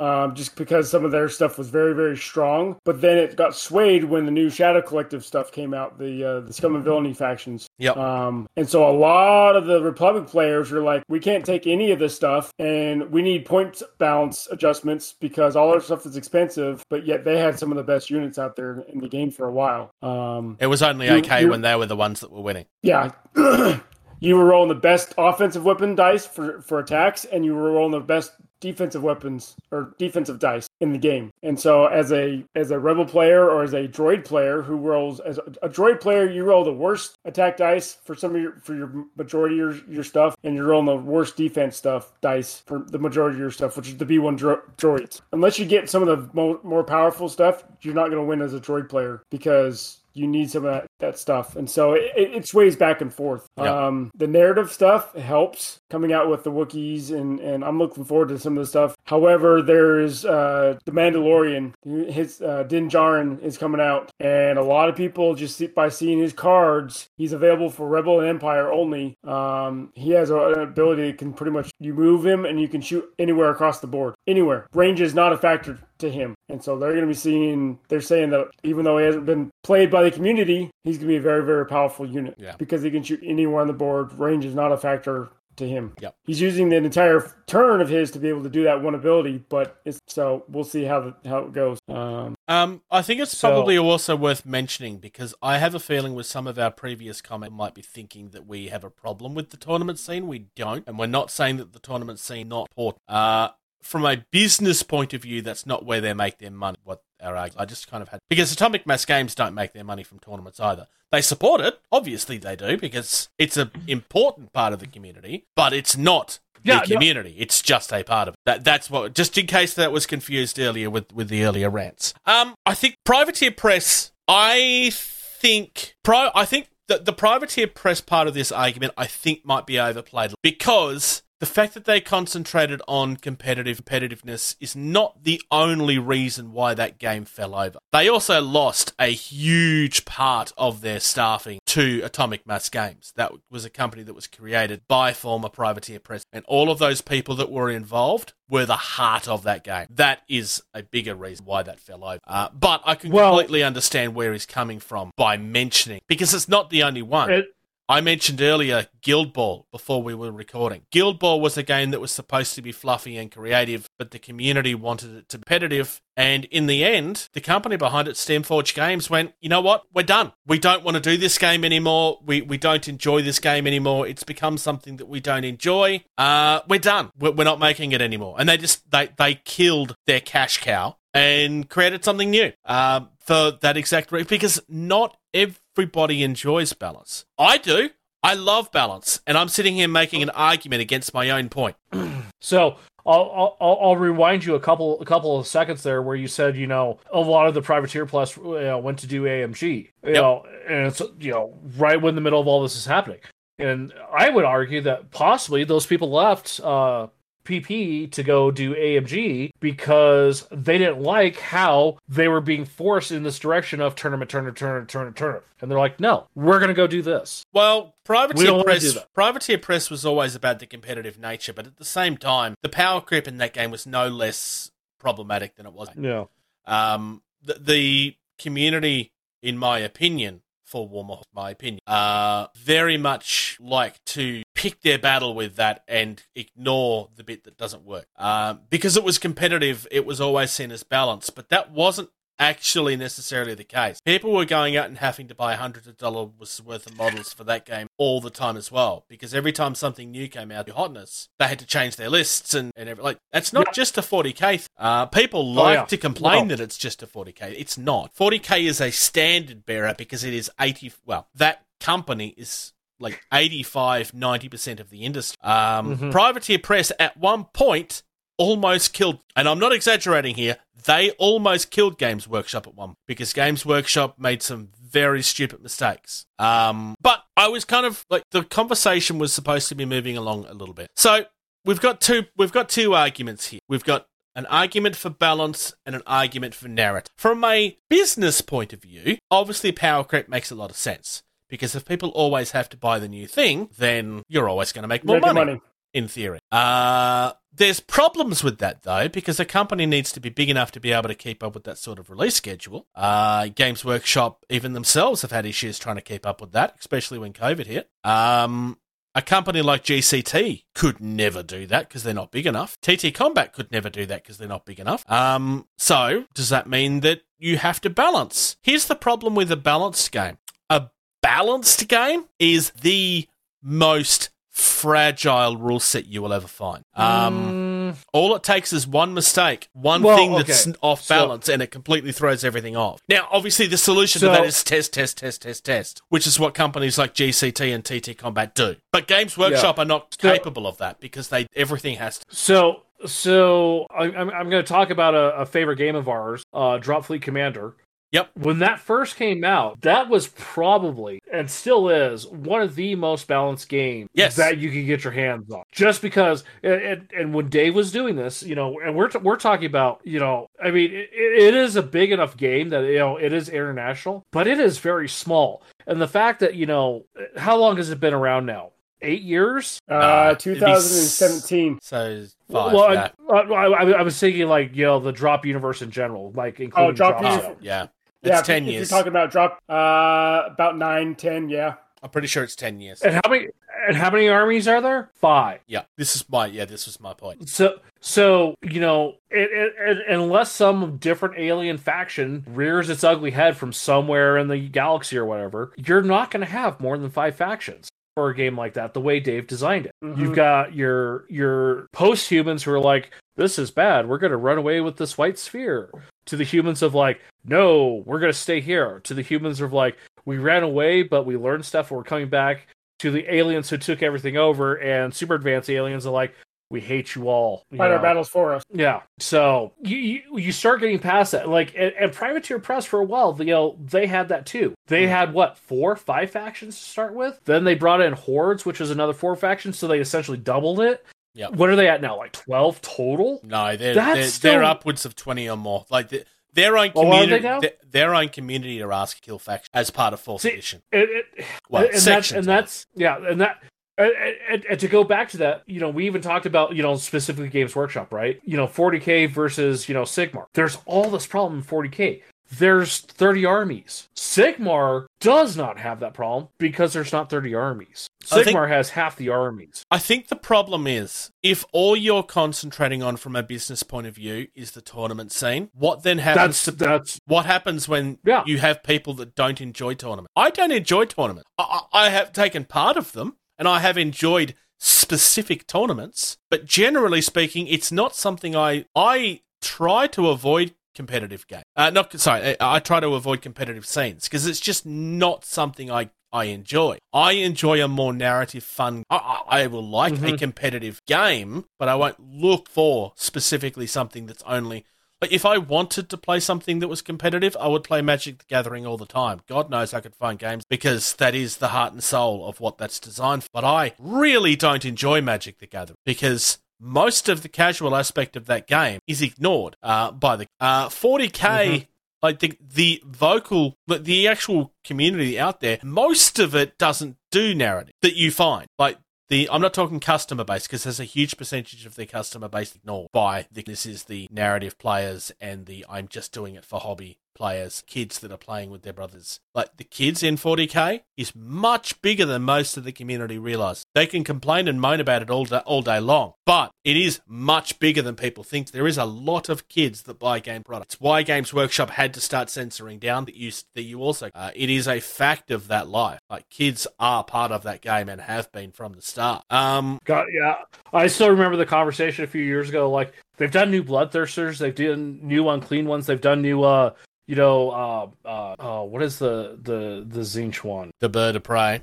Um, just because some of their stuff was very very strong, but then it got swayed when the new Shadow Collective stuff came out, the uh, the Scum and Villainy factions. Yep. Um, and so a lot of the Republic players were like, we can't take any of this stuff, and we need point balance adjustments because all our stuff is expensive. But yet they had some of the best units out there in the game for a while. Um, It was only okay when they were the ones that were winning. yeah. You were rolling the best offensive weapon dice for, for attacks, and you were rolling the best defensive weapons or defensive dice in the game. And so, as a as a rebel player or as a droid player who rolls as a, a droid player, you roll the worst attack dice for some of your for your majority of your, your stuff, and you're rolling the worst defense stuff dice for the majority of your stuff, which is the B1 dro- droids. Unless you get some of the mo- more powerful stuff, you're not going to win as a droid player because you need some of that that stuff, and so it, it, sways back and forth. Yeah. Um, the narrative stuff helps coming out with the Wookiees, and and I'm looking forward to some of the stuff. However, there's uh, the Mandalorian. His uh, Din Djarin is coming out, and a lot of people just see, by seeing his cards, he's available for Rebel and Empire only. Um, he has a, an ability that can pretty much you move him and you can shoot anywhere across the board, anywhere. Range is not a factor to him, and so they're going to be seeing. They're saying that even though he hasn't been played by the community, he's going to be a very very powerful unit Yeah. because he can shoot anywhere on the board. Range is not a factor to him. Yep. He's using the entire turn of his to be able to do that one ability, but it's so we'll see how the, how it goes. Um, Um, I think it's So- probably also worth mentioning because I have a feeling with some of our previous comment might be thinking that we have a problem with the tournament scene. We don't, and we're not saying that the tournament scene not important. Uh, from a business point of view, that's not where they make their money. What our arg- I just kind of had because Atomic Mass Games don't make their money from tournaments either. They support it, obviously they do because it's an important part of the community, but it's not Yeah, the community. It's just a part of it. That that's what. Just in case that was confused earlier with with the earlier rants. Um, I think privateer press. I think pro. I think that the privateer press part of this argument, I think, might be overplayed because. The fact that they concentrated on competitive competitiveness is not the only reason why that game fell over. They also lost a huge part of their staffing to Atomic Mass Games. That was a company that was created by former privateer press, and all of those people that were involved were the heart of that game. That is a bigger reason why that fell over. Uh, but I can Well- completely understand where he's coming from by mentioning because it's not the only one. it, I mentioned earlier Guild Ball before we were recording. Guild Ball was a game that was supposed to be fluffy and creative, but the community wanted it to be competitive. And in the end, the company behind it, Steamforged Games, went, you know what? We're done. We don't want to do this game anymore. We, we don't enjoy this game anymore. It's become something that we don't enjoy. Uh, we're done. We're, we're not making it anymore. And they just, they, they killed their cash cow and created something new um, for that exact reason. Because not everybody enjoys balance. I do. I love balance, and I'm sitting here making an argument against my own point. So I'll, I'll I'll- rewind you a couple a couple of seconds there where you said you know a lot of the privateer press you know, went to do AMG you Yep. know and it's you know right when the middle of all this is happening and I would argue that possibly those people left uh, PP to go do AMG because they didn't like how they were being forced in this direction of tournament tournament tournament tournament tournament and they're like no we're gonna go do this. Well, privateer press, privateer press was always about the competitive nature, but at the same time, the power creep in that game was no less problematic than it was. yeah. Um, the, the community, in my opinion, for Warhammer, my opinion, uh, very much like to pick their battle with that and ignore the bit that doesn't work. Um, because it was competitive, it was always seen as balanced, but that wasn't actually necessarily the case. People were going out and having to buy hundreds of dollars worth of models for that game all the time as well, because every time something new came out, the hotness, they had to change their lists and, and every, like that's not just a 40k. Uh, people Oh, like yeah. to complain that it's just a 40k. It's not. 40k is a standard bearer because it is 80. Well, that company is like 85, 90% of the industry. Um, Mhm. Privateer Press at one point almost killed, and I'm not exaggerating here, they almost killed Games Workshop at one because Games Workshop made some very stupid mistakes. Um, but I was kind of like the conversation was supposed to be moving along a little bit. So we've got two we've got two arguments here. We've got an argument for balance and an argument for narrative. From a business point of view, obviously power creep makes a lot of sense. Because if people always have to buy the new thing, then you're always going to make more money, money. in theory. Uh, there's problems with that though, because a company needs to be big enough to be able to keep up with that sort of release schedule. Uh, Games Workshop, even themselves, have had issues trying to keep up with that, especially when COVID hit. Um, a company like GCT could never do that because they're not big enough. TT Combat could never do that because they're not big enough. Um, so does that mean that you have to balance? Here's the problem with a balanced game. A balanced game is the most fragile rule set you will ever find. Um, all it takes is one mistake, one Well, thing that's okay. off So- balance, and it completely throws everything off. Now, obviously, the solution to that is test, test, test, test, test, which is what companies like GCT and TT Combat do. But Games Workshop are not So- capable of that because they everything has to. So, so I, I'm, I'm going to talk about a, a favorite game of ours, uh, Drop Fleet Commander. Yep. When that first came out, that was probably and still is one of the most balanced games Yes. that you could get your hands on. Just because, and, and, and when Dave was doing this, you know, and we're t- we're talking about, you know, I mean, it, it is a big enough game that you know it is international, but it is very small. And the fact that you know, how long has it been around now? Eight years. Uh, it'd s- 2017. So five. well, yeah. I, I, I, I was thinking like you know the drop universe in general, like including Oh, drop Drop universe. Zone. yeah. Yeah, It's if- ten if years. You're talking about drop uh, about nine, ten. Yeah. I'm pretty sure it's ten years. And how many and how many armies are there? Five. Yeah. This is my yeah. This was my point. So so you know, it, it, it, unless some different alien faction rears its ugly head from somewhere in the galaxy or whatever, you're not going to have more than five factions for a game like that. The way Dave designed it, Mhm. you've got your your post humans who are like, "This is bad. We're going to run away with this white sphere." To the humans of like, "No, we're going to stay here." To the humans of like, "We ran away, but we learned stuff. and We're coming back." To the aliens who took everything over, and super advanced aliens are like, "We hate you all." you Fight our battles for us. Yeah. So you, you you start getting past that. Like and, and Privateer Press for a while, you know, they had that too. They mm-hmm. had what, four, five factions to start with? Then they brought in Hordes, which was another four factions, so they essentially doubled it. Yeah. What are they at now? Like twelve total? No, they're That's they're, still- they're upwards of twenty or more. Like the, their own community, now? their, their own community are asked to kill faction as part of fourth See, edition. It, it, Well, and that's and that's yeah, and that and, and, and to go back to that, you know, we even talked about you know specifically Games Workshop, right? You know, 40k versus you know Sigmar. There's all this problem in 40k. There's 30 armies. Sigmar does not have that problem because there's not 30 armies. I think- Sigmar has half the armies. I think the problem is if all you're concentrating on from a business point of view is the tournament scene, what then happens? That's that's what happens when Yeah. you have people that don't enjoy tournaments? I don't enjoy tournaments. I, I I have taken part of them, and I have enjoyed specific tournaments. But generally speaking, it's not something I I try to avoid competitive game. Uh, not sorry, I, I try to avoid competitive scenes because it's just not something I. I enjoy. I enjoy a more narrative, fun. I, I will like a Mhm. competitive game, but I won't look for specifically something that's only like if I wanted to play something that was competitive, I would play Magic the Gathering all the time. God knows I could find games because that is the heart and soul of what that's designed for. But I really don't enjoy Magic the Gathering because most of the casual aspect of that game is ignored uh, by the uh, 40k. Like the the vocal, the, the actual community out there, most of it doesn't do narrative that you find. Like the I'm not talking customer base because there's a huge percentage of their customer base ignored by the, this is the narrative players and the I'm just doing it for hobby players, kids that are playing with their brothers. Like the kids in 40k is much bigger than most of the community realize. They can complain and moan about it all day, all day long, but it is much bigger than people think. There is a lot of kids that buy game products. Why Games Workshop had to start censoring down that you that you also. Uh, it is a fact of that life. Like kids are part of that game and have been from the start. Um, got yeah. I still remember the conversation a few years ago. Like they've done new bloodthirsters, they've done new unclean ones, they've done new uh you know uh uh, uh what is the the the Tzeentch one? the bird of prey.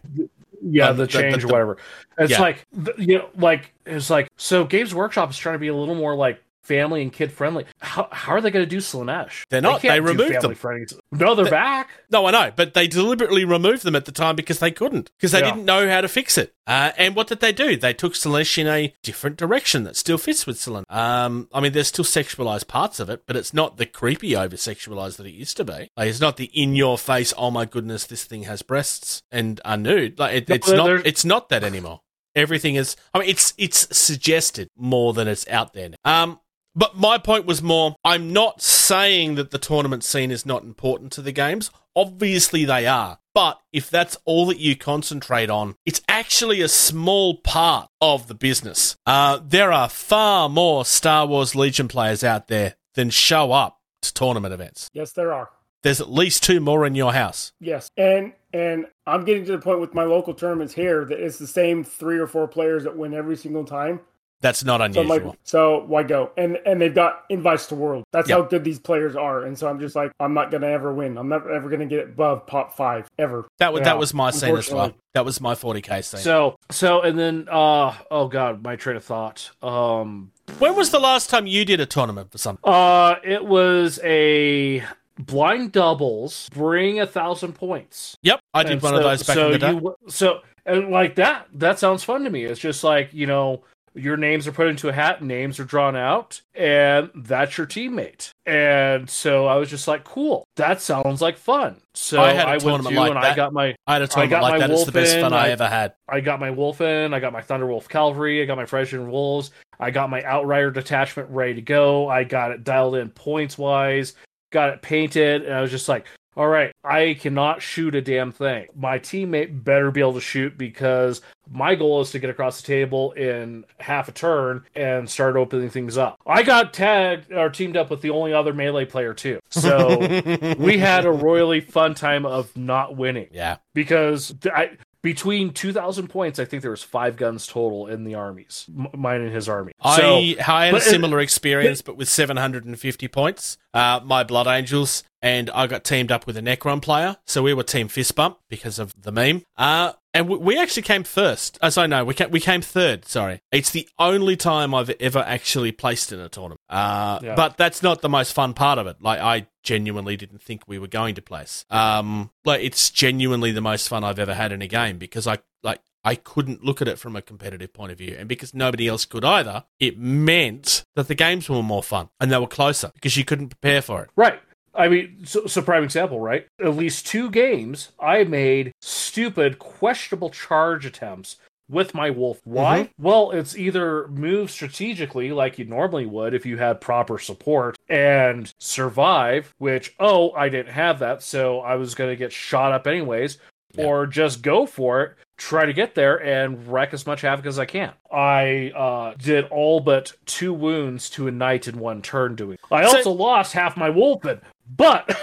yeah, Uh, the the- change the- or whatever. It's Yeah. like you know, like it's like so. Games Workshop is trying to be a little more like family and kid friendly. How how are they going to do Slaanesh? They're not. They do removed them. friendly- No, they're They- back. No, I know, but they deliberately removed them at the time because they couldn't, because they Yeah. didn't know how to fix it. Uh, and what did they do? They took Celeste in a different direction that still fits with Celeste. Um, I mean, there's still sexualized parts of it, but it's not the creepy over sexualized that it used to be. Like, it's not the in your face, oh my goodness, this thing has breasts and are nude. Like, it, No, it's not. It's not that anymore. Everything is. I mean, it's it's suggested more than it's out there. Now. Um, but my point was more I'm not saying that the tournament scene is not important to the games. Obviously, they are. But if that's all that you concentrate on, it's actually a small part of the business. Uh, there are far more Star Wars Legion players out there than show up to tournament events. Yes, there are. There's at least two more in your house. Yes, and and I'm getting to the point with my local tournaments here that it's the same three or four players that win every single time. That's not So unusual. like, so why go? And and they've got invites to world. That's Yep. how good these players are. And so I'm just like, I'm not gonna ever win. I'm never ever gonna get above pop five ever. that, was yeah, that was my scene as well. That was my 40k scene. So so and then uh oh god, my train of thought. Um when was the last time you did a tournament for something? Uh, it was a blind doubles bring a thousand points. Yep, I did And one of so- those back so in the day. you- so and like that, that sounds fun to me. It's just like you know, your names are put into a hat, names are drawn out, and that's your teammate. And so I was just like, cool, that sounds like fun. So I had a tournament to like and I that. got my I had a tournament got like my that. It's the best fun I I- ever had. I got my Wulfen, I got my Thunderwolf cavalry, I got my Fenrisian wolves, I got my outrider detachment ready to go. I got it dialed in points wise, got it painted, and I was just like, all right, I cannot shoot a damn thing. My teammate better be able to shoot because my goal is to get across the table in half a turn and start opening things up. I got tagged or teamed up with the only other melee player too. So we had a royally fun time of not winning yeah. because I, between 2000 points i think there was five guns total in the armies m- mine and his army so I, I had a but similar experience, but with 750 points. Uh, my Blood Angels, and I got teamed up with a Necron player, so we were Team Fist Bump because of the meme. Uh, and we, we actually came first. Uh, sorry, no, we came, we came third. Sorry, it's the only time I've ever actually placed in a tournament. Uh, Yeah. but that's not the most fun part of it. Like I genuinely didn't think we were going to place. Um, like it's genuinely the most fun I've ever had in a game because I like I couldn't look at it from a competitive point of view. And because nobody else could either, it meant that the games were more fun and they were closer because you couldn't prepare for it. right i mean so, so prime example right? At least two games i made stupid questionable charge attempts with my wolf. Why? Well it's either move strategically like you normally would if you had proper support and survive which oh i didn't have that so i was going to get shot up anyways Yeah. or just go for it try to get there and wreck as much havoc as i can. I uh, did all but two wounds to a knight in one turn doing i So- also lost half my Wulfen but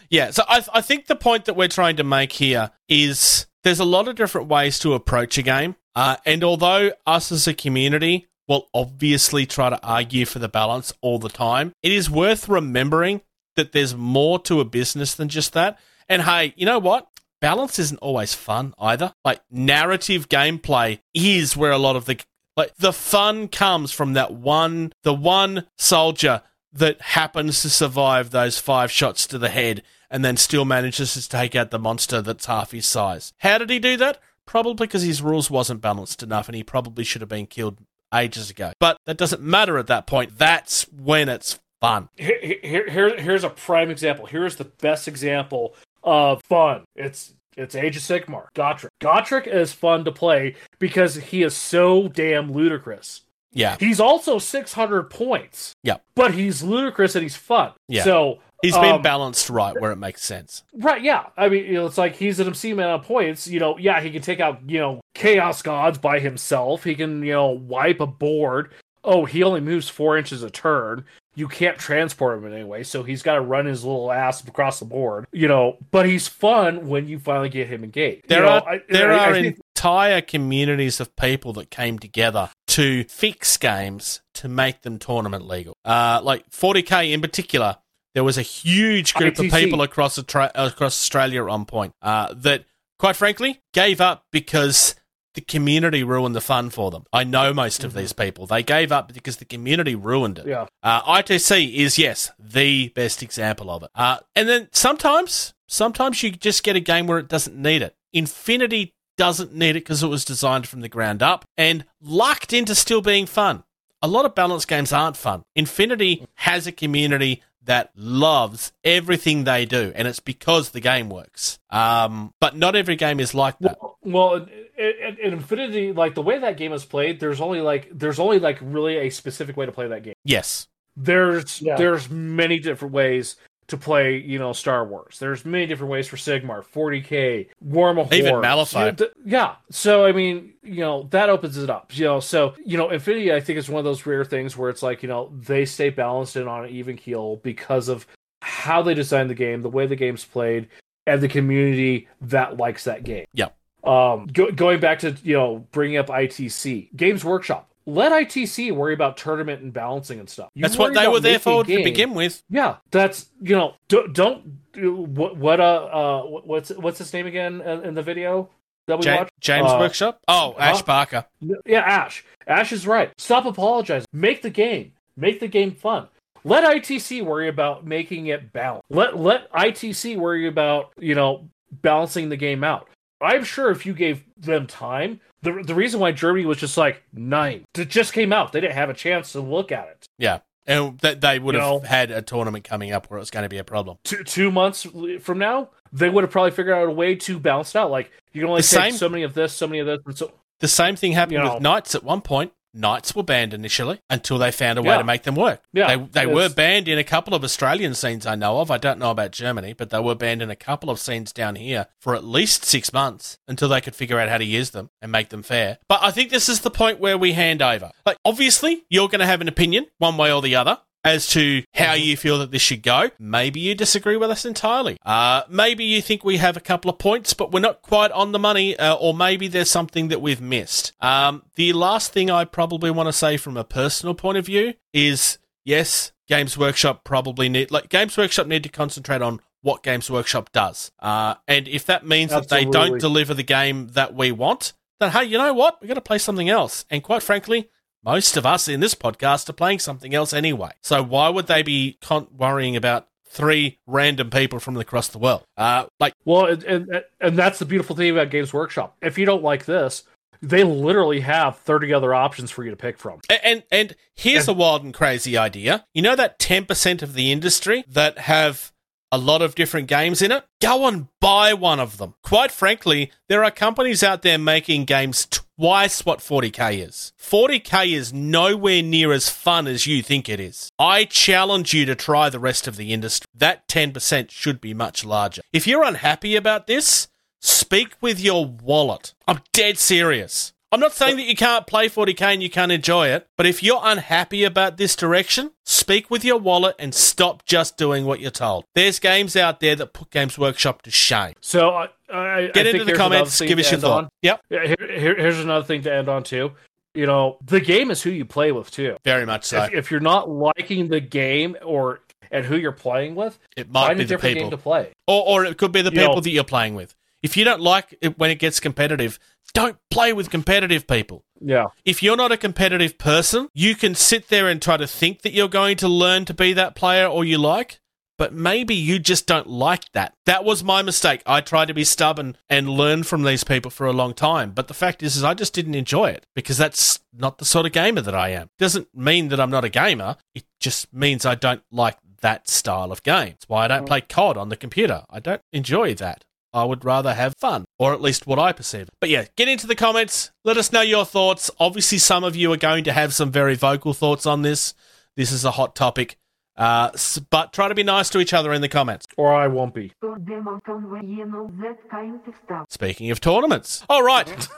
yeah, so I, I think the point that we're trying to make here is there's a lot of different ways to approach a game. Uh, and although us as a community will obviously try to argue for the balance all the time, it is worth remembering that there's more to a business than just that. And hey, you know what? Balance isn't always fun either. Like narrative gameplay is where a lot of the like the fun comes from that one the one soldier that happens to survive those five shots to the head and then still manages to take out the monster that's half his size. How did he do that? Probably because his rules wasn't balanced enough and he probably should have been killed ages ago. But that doesn't matter at that point. That's when it's fun. here, here, here- here's a prime example here's the best example of fun it's it's Age of Sigmar. Gotrek. Gotrek is fun to play because he is so damn ludicrous. Yeah. He's also 600 points. Yeah. But he's ludicrous and he's fun. Yeah. So He's been um, balanced right where it makes sense. Right, yeah. I mean, you know, it's like he's an obscene amount of points. You know, yeah, he can take out, you know, Chaos Gods by himself. He can, you know, wipe a board. Oh, he only moves four inches a turn. You can't transport him in any way, so he's got to run his little ass across the board. You know, but he's fun when you finally get him engaged. There You know, are I- there I- are I think- entire communities of people that came together to fix games to make them tournament legal. Uh, like 40k in particular, there was a huge group of people across Atra- across Australia at one point uh, that, quite frankly, gave up because the community ruined the fun for them. I know most of these people. They gave up because the community ruined it. Yeah. Uh, ITC is yes the best example of it. Uh, and then sometimes, sometimes you just get a game where it doesn't need it. Infinity doesn't need it because it was designed from the ground up and lucked into still being fun. A lot of balanced games aren't fun. Infinity has a community that loves everything they do, and it's because the game works. Um, but not every game is like that. Well, well in, in, in Infinity, like the way that game is played, there's only like there's only like really a specific way to play that game. Yes. there's Yeah. there's many different ways to play you know star wars. There's many different ways for sigmar 40k Warmahor, Even Malifaux. You know, yeah. So i mean you know that opens it up you know. So you know infinity i think is one of those rare things where it's like you know they stay balanced and on an even keel because of how they designed the game the way the game's played and the community that likes that game. Yep. um go- going back to you know bringing up itc games workshop let ITC worry about tournament and balancing and stuff. You That's what they were there for to begin with. Yeah, that's you know don't, don't do- what what uh uh what's what's his name again in, in the video that we Ja- watched? James Uh, Workshop? Oh, Ash huh? Barker. Yeah, Ash. Ash is right. Stop apologizing. Make the game. Make the game fun. let ITC worry about making it balance. Let let ITC worry about you know balancing the game out. I'm sure if you gave them time, the the reason why Germany was just like nine, it just came out. They didn't have a chance to look at it. Yeah. And that they would You have know- had a tournament coming up where it was going to be a problem. Two two months from now, they would have probably figured out a way to balance it out. Like you can only The take same- so many of this, so many of this, and so The same thing happened You know. with Knights at one point. Knights were banned initially until they found a way Yeah. to make them work. Yeah, they, they were banned in a couple of Australian scenes I know of. I don't know about Germany, but they were banned in a couple of scenes down here for at least six months until they could figure out how to use them and make them fair. But I think this is the point where we hand over. Like, obviously, you're going to have an opinion one way or the other as to how you feel that this should go. Maybe you disagree with us entirely. Uh, maybe you think we have a couple of points, but we're not quite on the money, uh, or maybe there's something that we've missed. Um, the last thing I probably want to say from a personal point of view is yes, Games Workshop probably need like Games Workshop need to concentrate on what Games Workshop does. Uh, and if that means that they don't deliver the game that we want, then hey, you know what? We're going to play something else. And quite frankly, most of us in this podcast are playing something else anyway. So why would they be con- worrying about three random people from across the world? Uh, like, Well, and, and and that's the beautiful thing about Games Workshop. If you don't like this, they literally have thirty other options for you to pick from. a- and and here's a wild and crazy idea. You know that ten percent of the industry that have a lot of different games in it? Go and buy one of them. Quite frankly, there are companies out there making games twice what 40k is. 40k is nowhere near as fun as you think it is. I challenge you to try the rest of the industry. That 10% should be much larger. If you're unhappy about this, speak with your wallet. I'm dead serious. I'm not saying that you can't play 40k and you can't enjoy it, but if you're unhappy about this direction, speak with your wallet and stop just doing what you're told. There's games out there that put Games Workshop to shame. So I, I Get I into think the comments, give us your thought. on. Yep, Yeah, Here, here, here's another thing to end on too. You know, the game is who you play with too. very much so. If, if you're not liking the game or and who you're playing with, It might find be a the different people. game to play. Or, or it could be the You people know- that you're playing with. If you don't like it when it gets competitive, don't play with competitive people. Yeah, If you're not a competitive person, you can sit there and try to think that you're going to learn to be that player or you like, but maybe you just don't like that. That was my mistake. I tried to be stubborn and learn from these people for a long time, but the fact is, is I just didn't enjoy it because that's not the sort of gamer that I am. Doesn't mean that I'm not a gamer. It just means I don't like that style of game. It's why I don't mm. play COD on the computer. I don't enjoy that. I would rather have fun, or at least what I perceive. But yeah, get into the comments. Let us know your thoughts. Obviously, some of you are going to have some very vocal thoughts on this. This is a hot topic. Uh, but try to be nice to each other in the comments. or I won't be. Podemos convoyeno ZK Interstadt. Speaking of tournaments. All right.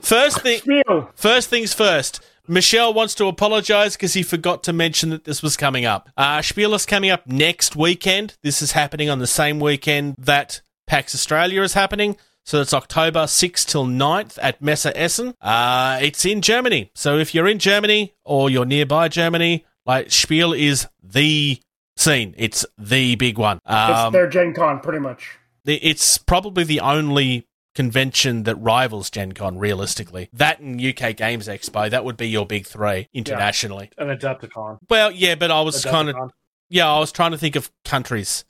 First thing, First things first. Michelle wants to apologize because he forgot to mention that this was coming up. Uh, Spiel is coming up next weekend. This is happening on the same weekend that PAX Australia is happening. So it's October 6th till 9th at Messe Essen. Uh, it's in Germany. So if you're in Germany or you're nearby Germany, like Spiel is the scene. It's the big one. It's Um, their Gen Con, pretty much. the- it's probably the only convention that rivals Gen Con realistically. That and UK Games Expo, that would be your big three internationally. An Adepticon. Well, yeah, but I was kind of. Yeah, I was trying to think of countries.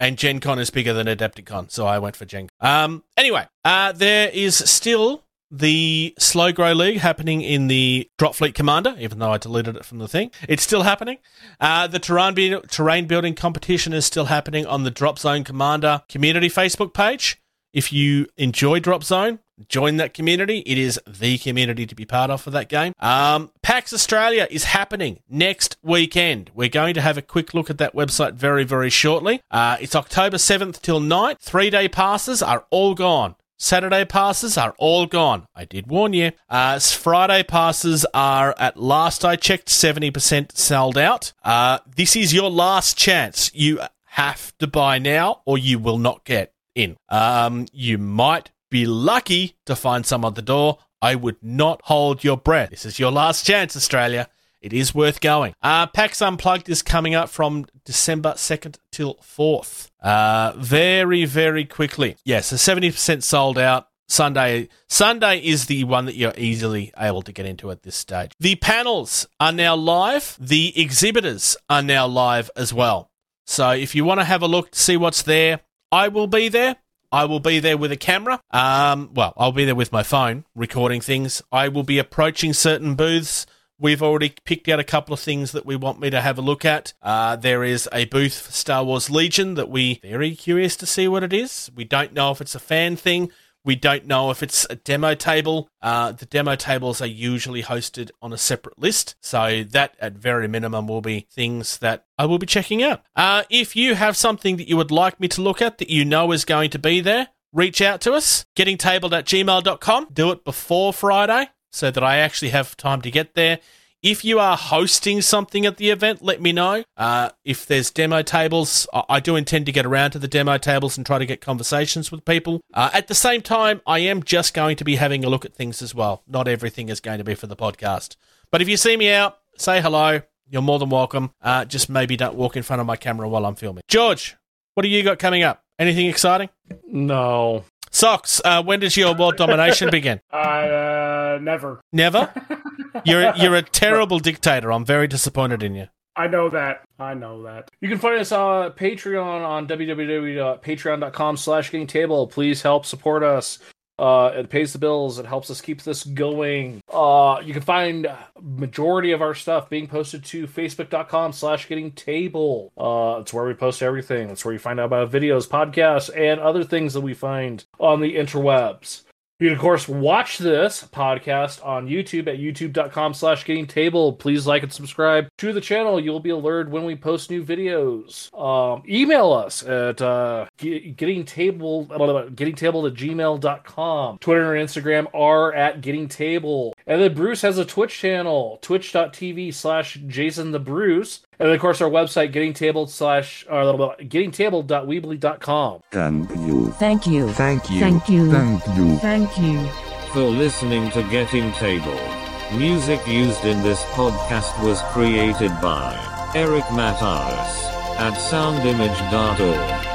And Gen Con is bigger than Adepticon, so I went for Gen Um anyway, uh there is still the Slow Grow League happening in the Drop Fleet Commander, even though I deleted it from the thing. It's still happening. Uh, the terrain, bu- terrain building competition is still happening on the Drop Zone Commander community Facebook page. If you enjoy Drop Zone, join that community. It is the community to be part of for that game. Um, PAX Australia is happening next weekend. We're going to have a quick look at that website very, very shortly. Uh, it's October 7th till 9th. Three day passes are all gone. Saturday passes are all gone. I did warn you. Uh, Friday passes are, at last I checked, 70% sold out. Uh, this is your last chance. You have to buy now or you will not get in. Um, you might be lucky to find some at the door. I would not hold your breath. This is your last chance, Australia. It is worth going. Uh, PAX Unplugged is coming up from December 2nd till 4th. Uh, very, very quickly. Yeah, so 70% sold out. Sunday Sunday is the one that you're easily able to get into at this stage. The panels are now live. The exhibitors are now live as well. So if you want to have a look, see what's there, I will be there. I will be there with a camera. Um, well, I'll be there with my phone recording things. I will be approaching certain booths. We've already picked out a couple of things that we want me to have a look at. Uh, there is a booth for Star Wars Legion that we very curious to see what it is. We don't know if it's a fan thing. We don't know if it's a demo table. Uh, the demo tables are usually hosted on a separate list, so that at very minimum will be things that I will be checking out. Uh, if you have something that you would like me to look at that you know is going to be there, reach out to us. Gettingtabled at gmail.com. Do it before Friday so that I actually have time to get there. If you are hosting something at the event, let me know. Uh, if there's demo tables, I, I do intend to get around to the demo tables and try to get conversations with people. Uh, at the same time, I am just going to be having a look at things as well. Not everything is going to be for the podcast. But if you see me out, say hello. You're more than welcome. Uh, just maybe don't walk in front of my camera while I'm filming. George, what do you got coming up? Anything exciting? No. Socks, uh, when does your world domination begin? I uh, never. Never? You're you're a terrible dictator. I'm very disappointed in you. I know that. I know that. You can find us on Patreon on www.patreon.com slash getting table. Please help support us. Uh, it pays the bills. It helps us keep this going. Uh, you can find majority of our stuff being posted to facebook.com slash getting table. Uh, it's where we post everything. It's where you find out about videos, podcasts, and other things that we find on the interwebs. You can, of course, watch this podcast on YouTube at youtube.com slash getting table. Please like and subscribe to the channel. You'll be alerted when we post new videos. Um, email us at uh, getting table, getting gmail.com. Twitter and Instagram are at getting table. And then Bruce has a Twitch channel, twitch.tv slash Jason the Bruce. And then, of course, our website, getting tabled slash, uh, getting table.weebly.com. Thank you. Thank you. Thank you. Thank you. Thank you. Thank you. For listening to Getting Table. Music used in this podcast was created by Eric Matthews at soundimage.org.